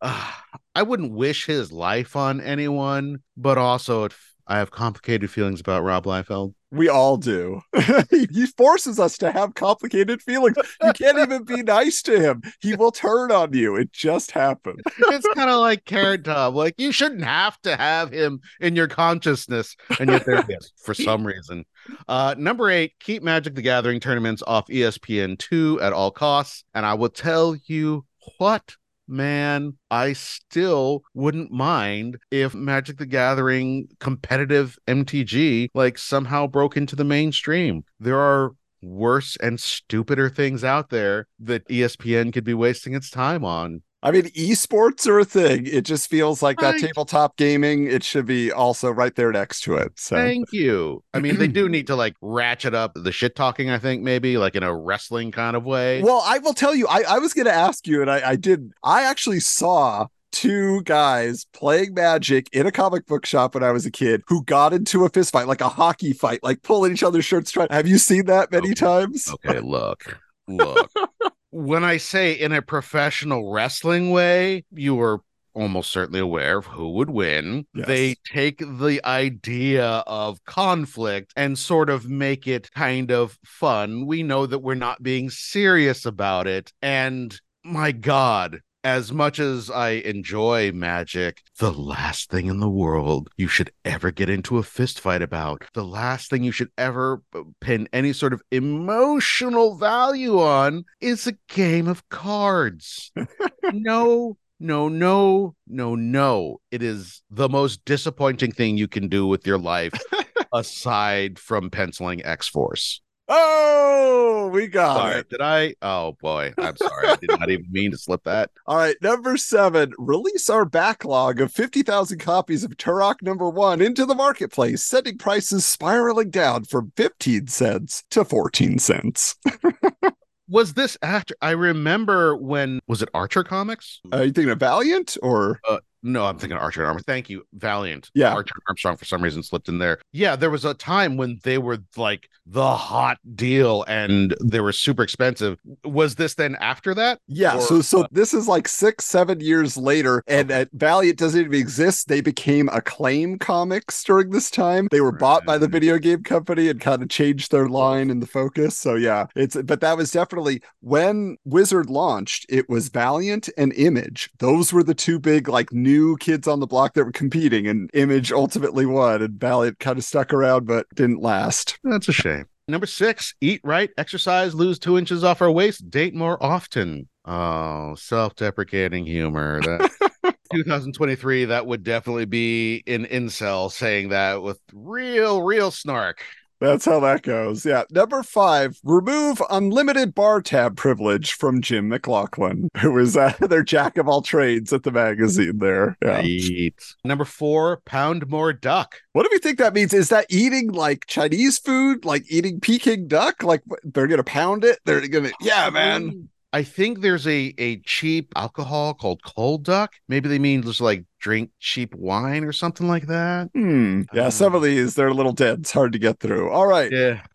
S3: Ah, I wouldn't wish his life on anyone, but also I have complicated feelings about Rob Liefeld.
S2: We all do. he forces us to have complicated feelings. You can't even be nice to him. He will turn on you. It just happened.
S3: It's kind of like Carrot Top. Like, you shouldn't have to have him in your consciousness. And yet, there for some reason. Uh, number eight, keep Magic the Gathering tournaments off E ESPN2 at all costs. And I will tell you what, man, I still wouldn't mind if Magic the Gathering competitive MTG like somehow broke into the mainstream. There are worse and stupider things out there that ESPN could be wasting its time on.
S2: I mean, esports are a thing. It just feels like that
S3: Right.
S2: tabletop gaming, it should be also right there next to it. So
S3: Thank you. I mean, they do need to like ratchet up the shit talking, I think, maybe like in a wrestling kind of way.
S2: Well, I will tell you, I, I was going to ask you, and I, I did. I actually saw two guys playing magic in a comic book shop when I was a kid who got into a fist fight, like a hockey fight, like pulling each other's shirts. Trying. Have you seen that many
S3: Okay.
S2: times?
S3: Okay, look, look. when I say in a professional wrestling way, you are almost certainly aware of who would win.
S2: Yes.
S3: They take the idea of conflict and sort of make it kind of fun. We know that we're not being serious about it. And my God, as much as I enjoy magic, the last thing in the world you should ever get into a fist fight about, the last thing you should ever pin any sort of emotional value on is a game of cards. no, no, no, no, no. It is the most disappointing thing you can do with your life aside from penciling X Force.
S2: Oh, we got
S3: Sorry,
S2: it.
S3: did I? Oh boy, I'm sorry. I did not even mean to slip that.
S2: All right, number seven, release our backlog of 50,000 copies of Turok number one into the marketplace, sending prices spiraling down from 15 cents to 14 cents.
S3: Was this after? I remember when was it Archer Comics?
S2: Are you thinking of Valiant or?
S3: Uh, No, I'm thinking Archer and Armor. Thank you, Valiant.
S2: Yeah.
S3: Archer and Armstrong for some reason slipped in there. Yeah, there was a time when they were like the hot deal and they were super expensive. Was this then after that?
S2: Yeah,
S3: Or-
S2: so so this is like six, seven years later, and uh, Valiant doesn't even exist. They became Acclaim Comics during this time. They were bought by the video game company and kind of changed their line and the focus. So yeah, it's but that was definitely when Wizard launched. It was Valiant and Image. Those were the two big like new kids on the block that were competing, and Image ultimately won, and Valiant kind of stuck around but didn't last.
S3: That's a shame. Number six, eat right, exercise, lose two inches off our waist, date more often. Oh, self-deprecating humor. That 2023, that would definitely be an incel saying that with real, real snark.
S2: That's how that goes. Yeah. Number five, remove unlimited bar tab privilege from Jim McLauchlin, who is uh, their jack of all trades at the magazine there. Yeah.
S3: Eat. Number four, pound more duck.
S2: What do we think that means? Is that eating like Chinese food, like eating Peking duck? Like they're going to pound it? They're going to, yeah, man.
S3: I think there's a a cheap alcohol called cold duck. Maybe they mean just like drink cheap wine or something like that.
S2: Hmm. Yeah. Some of these, they're a little dense, hard to get through. All right.
S3: Yeah.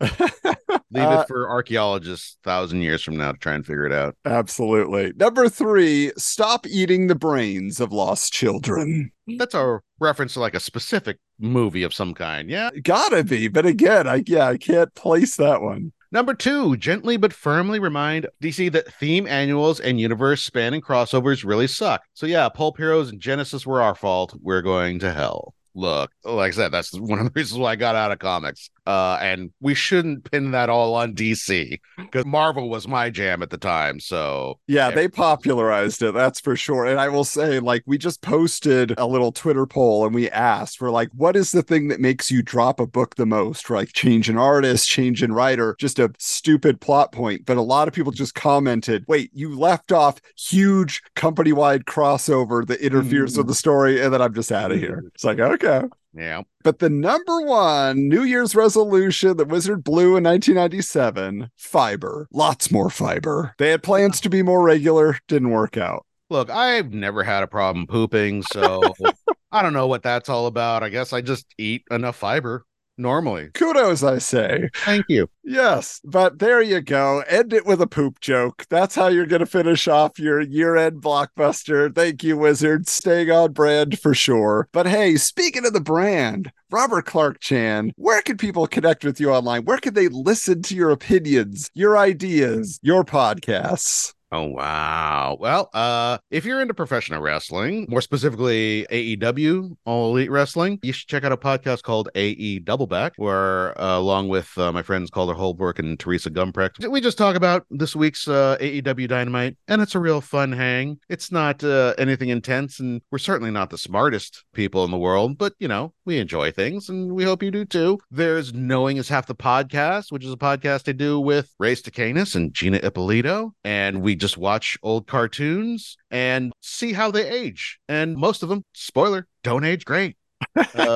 S3: Leave
S2: Uh,
S3: it for archaeologists thousand years from now to try and figure it out.
S2: Absolutely. Number three, stop eating the brains of lost children.
S3: That's a reference to like a specific movie of some kind. Yeah.
S2: Gotta be. But again, I, yeah, I can't place that one.
S3: Number two, gently but firmly remind DC that theme annuals and universe spanning crossovers really suck. So yeah, Pulp Heroes and Genesis were our fault. We're going to hell. Look, like I said, that's one of the reasons why I got out of comics. Uh, and we shouldn't pin that all on DC because Marvel was my jam at the time. So
S2: Yeah,
S3: Yeah.
S2: they popularized it, that's for sure. And I will say, like, we just posted a little Twitter poll and we asked, we're like, what is the thing that makes you drop a book the most? Like, change an artist, change in writer, just a stupid plot point. But a lot of people just commented, wait, you left off huge company wide crossover that interferes with the story. And then I'm just out of here. It's like, okay.
S3: Yeah,
S2: But the number one New Year's resolution that Wizard blew in 1997 fiber, lots more fiber. They had plans to be more regular, didn't work out.
S3: look, I've never had a problem pooping, so I don't know what that's all about. I guess I just eat enough fiber normally.
S2: Kudos, I say.
S3: Thank you.
S2: Yes, but there you go. End it with a poop joke. That's how you're going to finish off your year end blockbuster. Thank you, Wizard. Staying on brand for sure. But hey, speaking of the brand, Robert Clarke-Chan, where can people connect with you online? Where can they listen to your opinions, your ideas, your podcasts?
S3: Oh wow. Well, uh if you're into professional wrestling, more specifically AEW, All Elite Wrestling, you should check out a podcast called AE Doubleback, where uh, along with uh, my friends Calder Holbrook and Teresa Gumprecht, we just talk about this week's uh, AEW Dynamite, and it's a real fun hang. It's not uh, anything intense, and we're certainly not the smartest people in the world, but you know, we enjoy things, and we hope you do too. There's Knowing is Half the Podcast, which is a podcast I do with Ray Stacanis and Gina Ippolito, and we just watch old cartoons and see how they age. And most of them, spoiler, don't age great.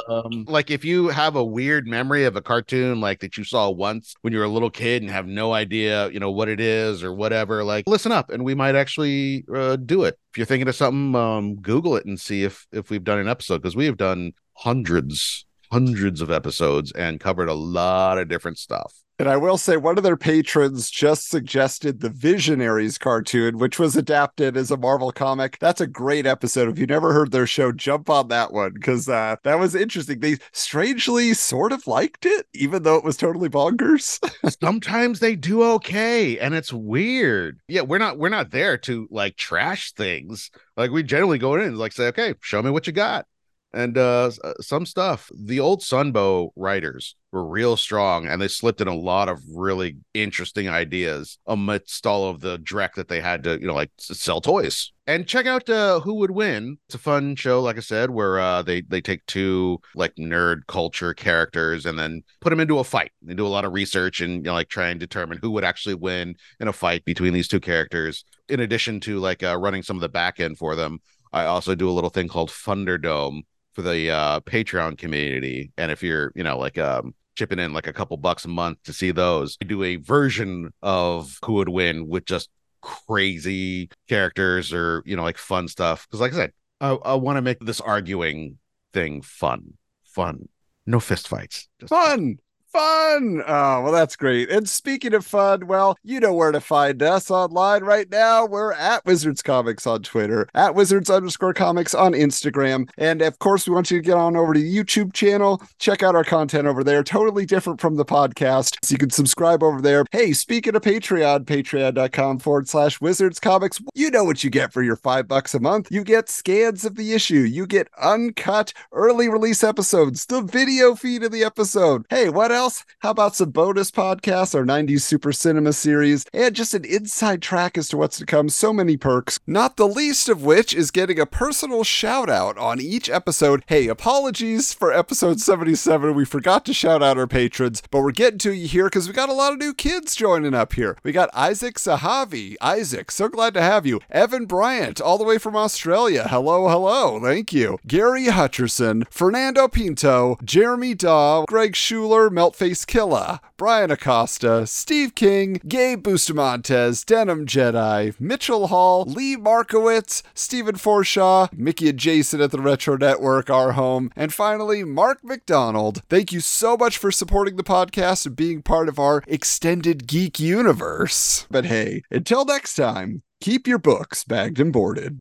S3: um, like if you have a weird memory of a cartoon like that you saw once when you were a little kid and have no idea, you know, what it is or whatever, like listen up and we might actually uh, do it. If you're thinking of something, um, Google it and see if if we've done an episode because we have done hundreds hundreds of episodes and covered a lot of different stuff.
S2: And I will say, one of their patrons just suggested the Visionaries cartoon, which was adapted as a Marvel comic. That's a great episode. If you never heard their show, jump on that one because uh, that was interesting. They strangely sort of liked it, even though it was totally bonkers.
S3: Sometimes they do okay, and it's weird. Yeah, we're not we're not there to like trash things. Like we generally go in and like say, okay, show me what you got. And uh uh, some stuff. The old Sunbow writers were real strong, and they slipped in a lot of really interesting ideas amidst all of the dreck that they had to, you know, like sell toys. And check out uh, Who Would Win. It's a fun show, like I said, where uh, they they take two like nerd culture characters and then put them into a fight. They do a lot of research and you know, like try and determine who would actually win in a fight between these two characters. In addition to like uh, running some of the back end for them, I also do a little thing called Thunderdome for the uh, Patreon community. And if you're, you know, like um, chipping in like a couple bucks a month to see those, I do a version of who would win with just crazy characters or you know like fun stuff. Because like I said, I, I want to make this arguing thing fun, fun. No fist fights. Just
S2: fun. Fun. Oh, well, that's great. And speaking of fun, well, you know where to find us online right now. We're at Wizards Comics on Twitter, at Wizards underscore comics on Instagram. And of course, we want you to get on over to the YouTube channel, check out our content over there. Totally different from the podcast. So you can subscribe over there. Hey, speaking of Patreon, patreon.com forward slash Wizards Comics, you know what you get for your five bucks a month. You get scans of the issue, you get uncut early release episodes, the video feed of the episode. Hey, what else? How about some bonus podcasts, our 90s Super Cinema series, and just an inside track as to what's to come? So many perks, not the least of which is getting a personal shout out on each episode. Hey, apologies for episode 77. We forgot to shout out our patrons, but we're getting to you here because we got a lot of new kids joining up here. We got Isaac Sahavi. Isaac, so glad to have you. Evin Bryant, all the way from Australia. Hello, hello. Thank you. Gary Hutcherson, Fernando Pinto, Jeremy Dawe, Greg Schuler, Meltface Killa, Brian Acosta, Steve King, Gabe Bustamontes, Denim Jedi, Mitchell Hall, Lee Markowitz, Stephen Forshaw, Mickey and Jason at the Retro Network, our home, and finally, Mark McDonald. Thank you so much for supporting the podcast and being part of our extended geek universe. But hey, until next time, keep your books bagged and boarded.